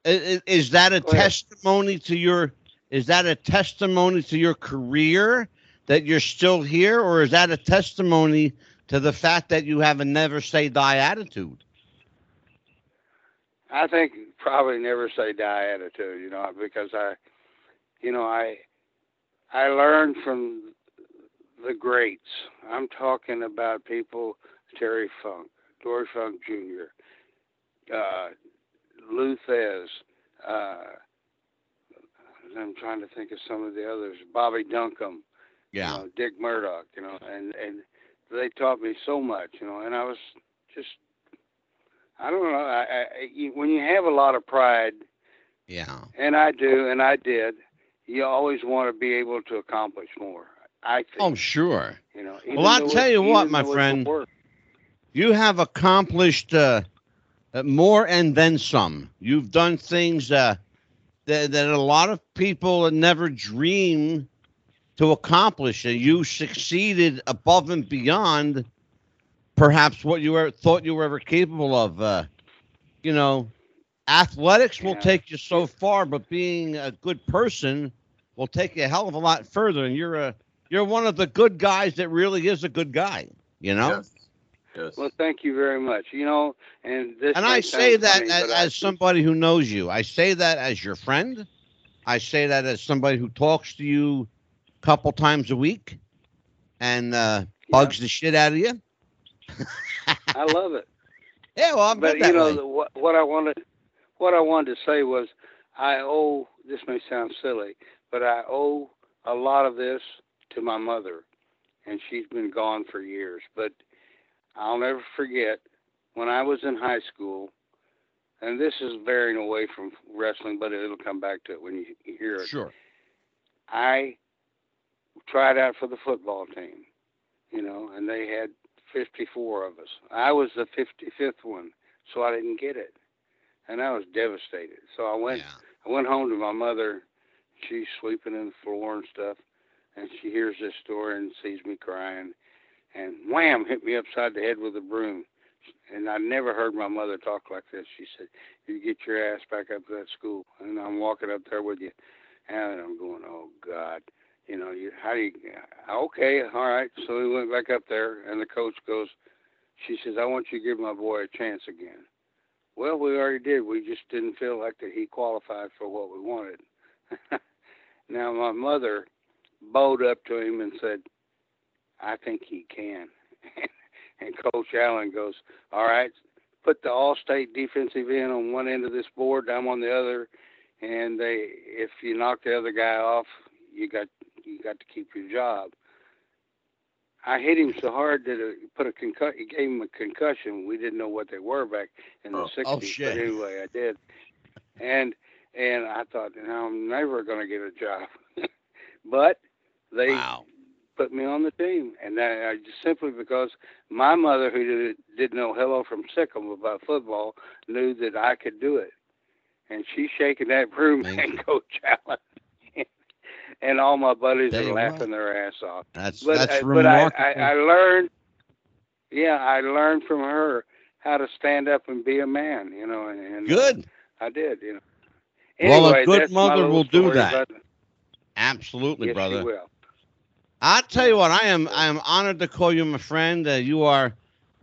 is, is that a Go ahead. testimony to your is that a testimony to your career that you're still here, or is that a testimony to the fact that you have a never say die attitude? I think probably never say die attitude, you know, because I, you know, I, I learned from the greats. I'm talking about people, Terry Funk, Dory Funk Jr., uh, Lou Thesz, uh, I'm trying to think of some of the others, Bobby Duncum, Yeah. you know, Dick Murdoch, you know, and and they taught me so much, you know, and I was just, I don't know, I, I you- when you have a lot of pride, Yeah. and I do, and I did, you always want to be able to accomplish more. I think, Oh, sure. you know. Well, I'll tell it- you what, my friend. You have accomplished uh, uh, more and then some. You've done things uh, that, that a lot of people never dream to accomplish, and you succeeded above and beyond perhaps what you ever thought you were ever capable of. Uh, you know, athletics will Yeah. take you so far, but being a good person will take you a hell of a lot further. And you're a you're one of the good guys that really is a good guy. You know. Yes. Yes. Well, thank you very much. You know, and this. and I say that funny, as, I- as somebody who knows you. I say that as your friend. I say that as somebody who talks to you a couple times a week and uh, bugs the shit out of you. [laughs] I love it. Yeah, well, I'm but you know the, what what I wanted what I wanted to say was I owe this may sound silly, but I owe a lot of this to my mother, and she's been gone for years. But I'll never forget when I was in high school, and this is veering away from wrestling, but it'll come back to it when you hear it. Sure. I tried out for the football team, you know, and they had 54 of us. I was the 55th one, so I didn't get it, and I was devastated. So I went, I went home to my mother. She's sleeping in the floor and stuff, and she hears this story and sees me crying, and wham, hit me upside the head with a broom. And I never heard my mother talk like this. She said, "You get your ass back up to that school." And I'm walking up there with you, and I'm going, "Oh God." You know, you how do you okay, all right. So we went back up there and the coach goes she says, I want you to give my boy a chance again. Well, we already did. We just didn't feel like that he qualified for what we wanted. [laughs] now my mother bowed up to him and said, I think he can. [laughs] and Coach Allen goes, All right, put the all state defensive end on one end of this board, I'm on the other and they if you knock the other guy off, you got you got to keep your job. I hit him so hard that uh, it put a concussion. It gave him a concussion. We didn't know what they were back in the Oh. '60s, Oh, shit. but anyway, I did. And and I thought, "Now I'm never going to get a job. [laughs] but they Wow. put me on the team, and that I just simply because my mother, who did, didn't know hello from sickle about football, knew that I could do it, and she's shaking that broom [laughs] and Coach Allen, and all my buddies are laughing their ass off. That's But that's I, but I. I, I learned, yeah, I learned from her how to stand up and be a man, you know, and, and uh, Good. I did, you know. Well, a good mother will do that. Absolutely, yes, brother. she will. I'll tell you what, I am I am honored to call you my friend. Uh, you are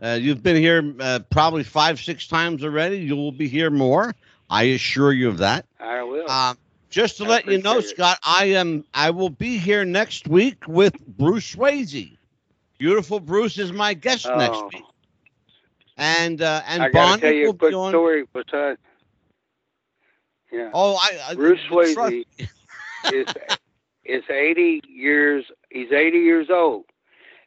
uh, you've been here uh, probably five, six times already. You will be here more. I assure you of that. I will. Um, just to I let you know, it. Scott, I am I will be here next week with Bruce Swayze. Beautiful Bruce is my guest next Oh. week. And uh, and I got to tell Bonnie you a will quick be on. story. Besides, yeah, Oh, I, I Bruce trust- Swayze is is 80 years. He's 80 years old.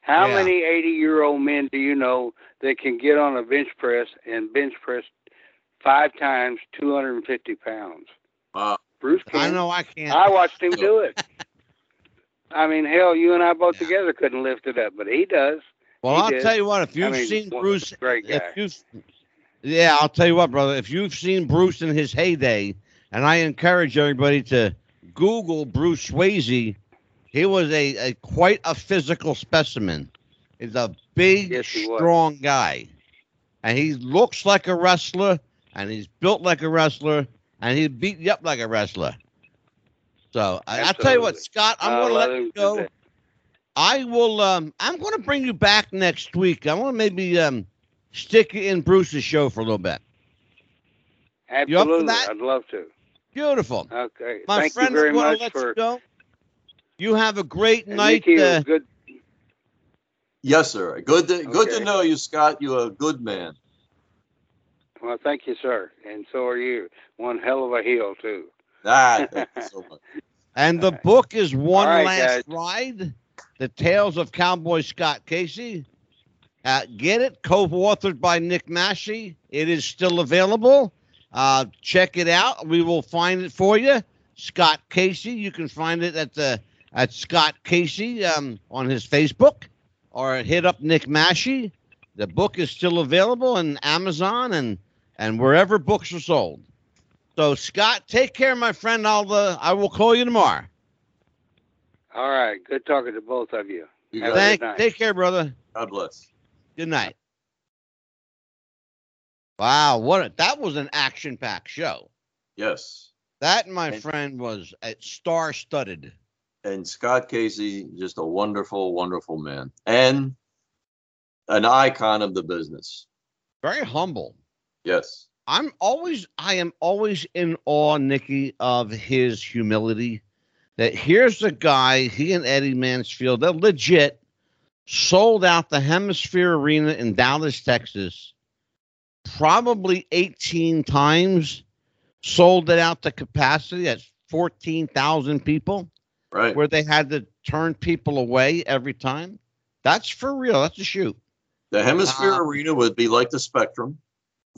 How Yeah. many 80 year old men do you know that can get on a bench press and bench press five times 250 pounds? Wow. Bruce can. I know I can't. I watched him do it. [laughs] I mean, hell, you and I both Yeah. together couldn't lift it up, but he does, Well, He I'll did. tell you what. If you've mean, seen Bruce, great if guy. you've, yeah, I'll tell you what, brother. If you've seen Bruce in his heyday, and I encourage everybody to Google Bruce Swayze, he was a, a quite a physical specimen. He's a big, Yes, he was. strong guy, and he looks like a wrestler, and he's built like a wrestler, and he beat you up like a wrestler. So I, I'll tell you what, Scott, I'm I'll going to let let you go. that. I will. Um, I'm going to bring you back next week. I want to maybe um, stick you in Bruce's show for a little bit. You up for Absolutely, that? I'd love to. Beautiful. Okay, My thank friend, you very I'm gonna much let for. you go. You have a great and night. Nikki, it uh, good. Yes, sir. Good to, good to know you, Scott. You're a good man. Well, thank you, sir, and so are you. One hell of a heel too. Ah, [laughs] so much. and the book is One right, Last Ride: The Tales of Cowboy Scott Casey. Uh, get it, co-authored by Nick Massey. It is still available. Uh, check it out. We will find it for you. Scott Casey. You can find it at the at Scott Casey um, on his Facebook, or hit up Nick Massey. The book is still available on Amazon and and wherever books are sold. So Scott, take care, my friend. I'll uh, I will call you tomorrow. All right, good talking to both of you. You Have got a it. Thank. Take care, brother. God bless. Good night. Wow, what a, that was an action-packed show. Yes. That, my And- friend, was uh, star-studded. And Scott Casey, just a wonderful, wonderful man and an icon of the business. Very humble. Yes. I'm always, I am always in awe, Nikki, of his humility. That here's a guy, he and Eddie Mansfield, they're legit, sold out the HemisFair Arena in Dallas, Texas, probably 18 times, sold it out to capacity at 14,000 people, Right. where they had to turn people away every time. That's for real. That's a shoot. The HemisFair Uh, Arena would be like the Spectrum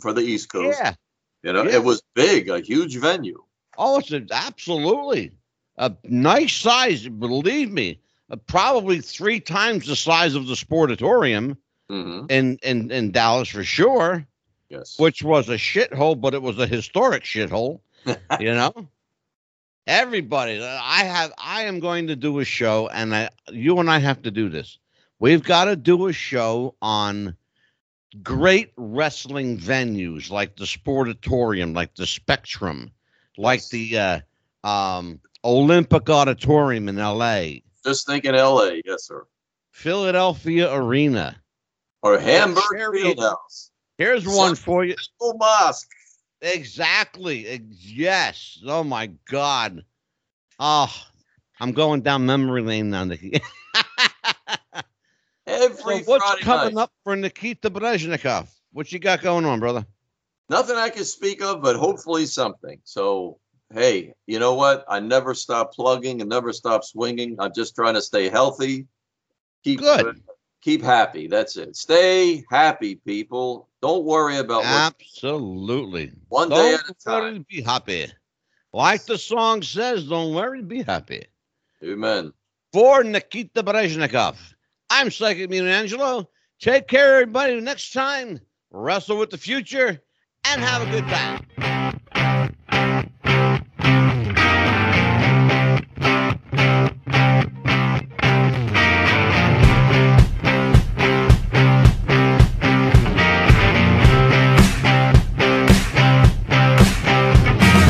for the East Coast. Yeah. You know, it was big, a huge venue. Oh, it's a, absolutely a nice size. Believe me, uh, probably three times the size of the Sportatorium hmm in, in in Dallas for sure, Yes. which was a shithole, but it was a historic shithole. [laughs] you know, everybody. uh, I have. I am going to do a show, and I, you and I have to do this. We've got to do a show on great wrestling venues like the Sportatorium, like the Spectrum, like the uh, um, Olympic Auditorium in L.A., Just thinking LA, yes, sir. Philadelphia Arena. Or Hamburg Fieldhouse. Here's one for you. Mosque. Exactly. Yes. Oh my God. Oh, I'm going down memory lane now, Nikki. [laughs] Every so what's Friday coming night. up for Nikita Brezhnikov? What you got going on, brother? Nothing I can speak of, but hopefully something. So, hey, you know what? I never stop plugging and never stop swinging. I'm just trying to stay healthy. Keep Good. Keep happy. That's it. Stay happy, people. Don't worry about Absolutely. one day Don't at a time. worry, be happy. Like the song says, don't worry, be happy. Amen. For Nikita Brezhnikov, I'm Psychic Mean Angelo. Take care, everybody. Next time, wrestle with the future and have a good time.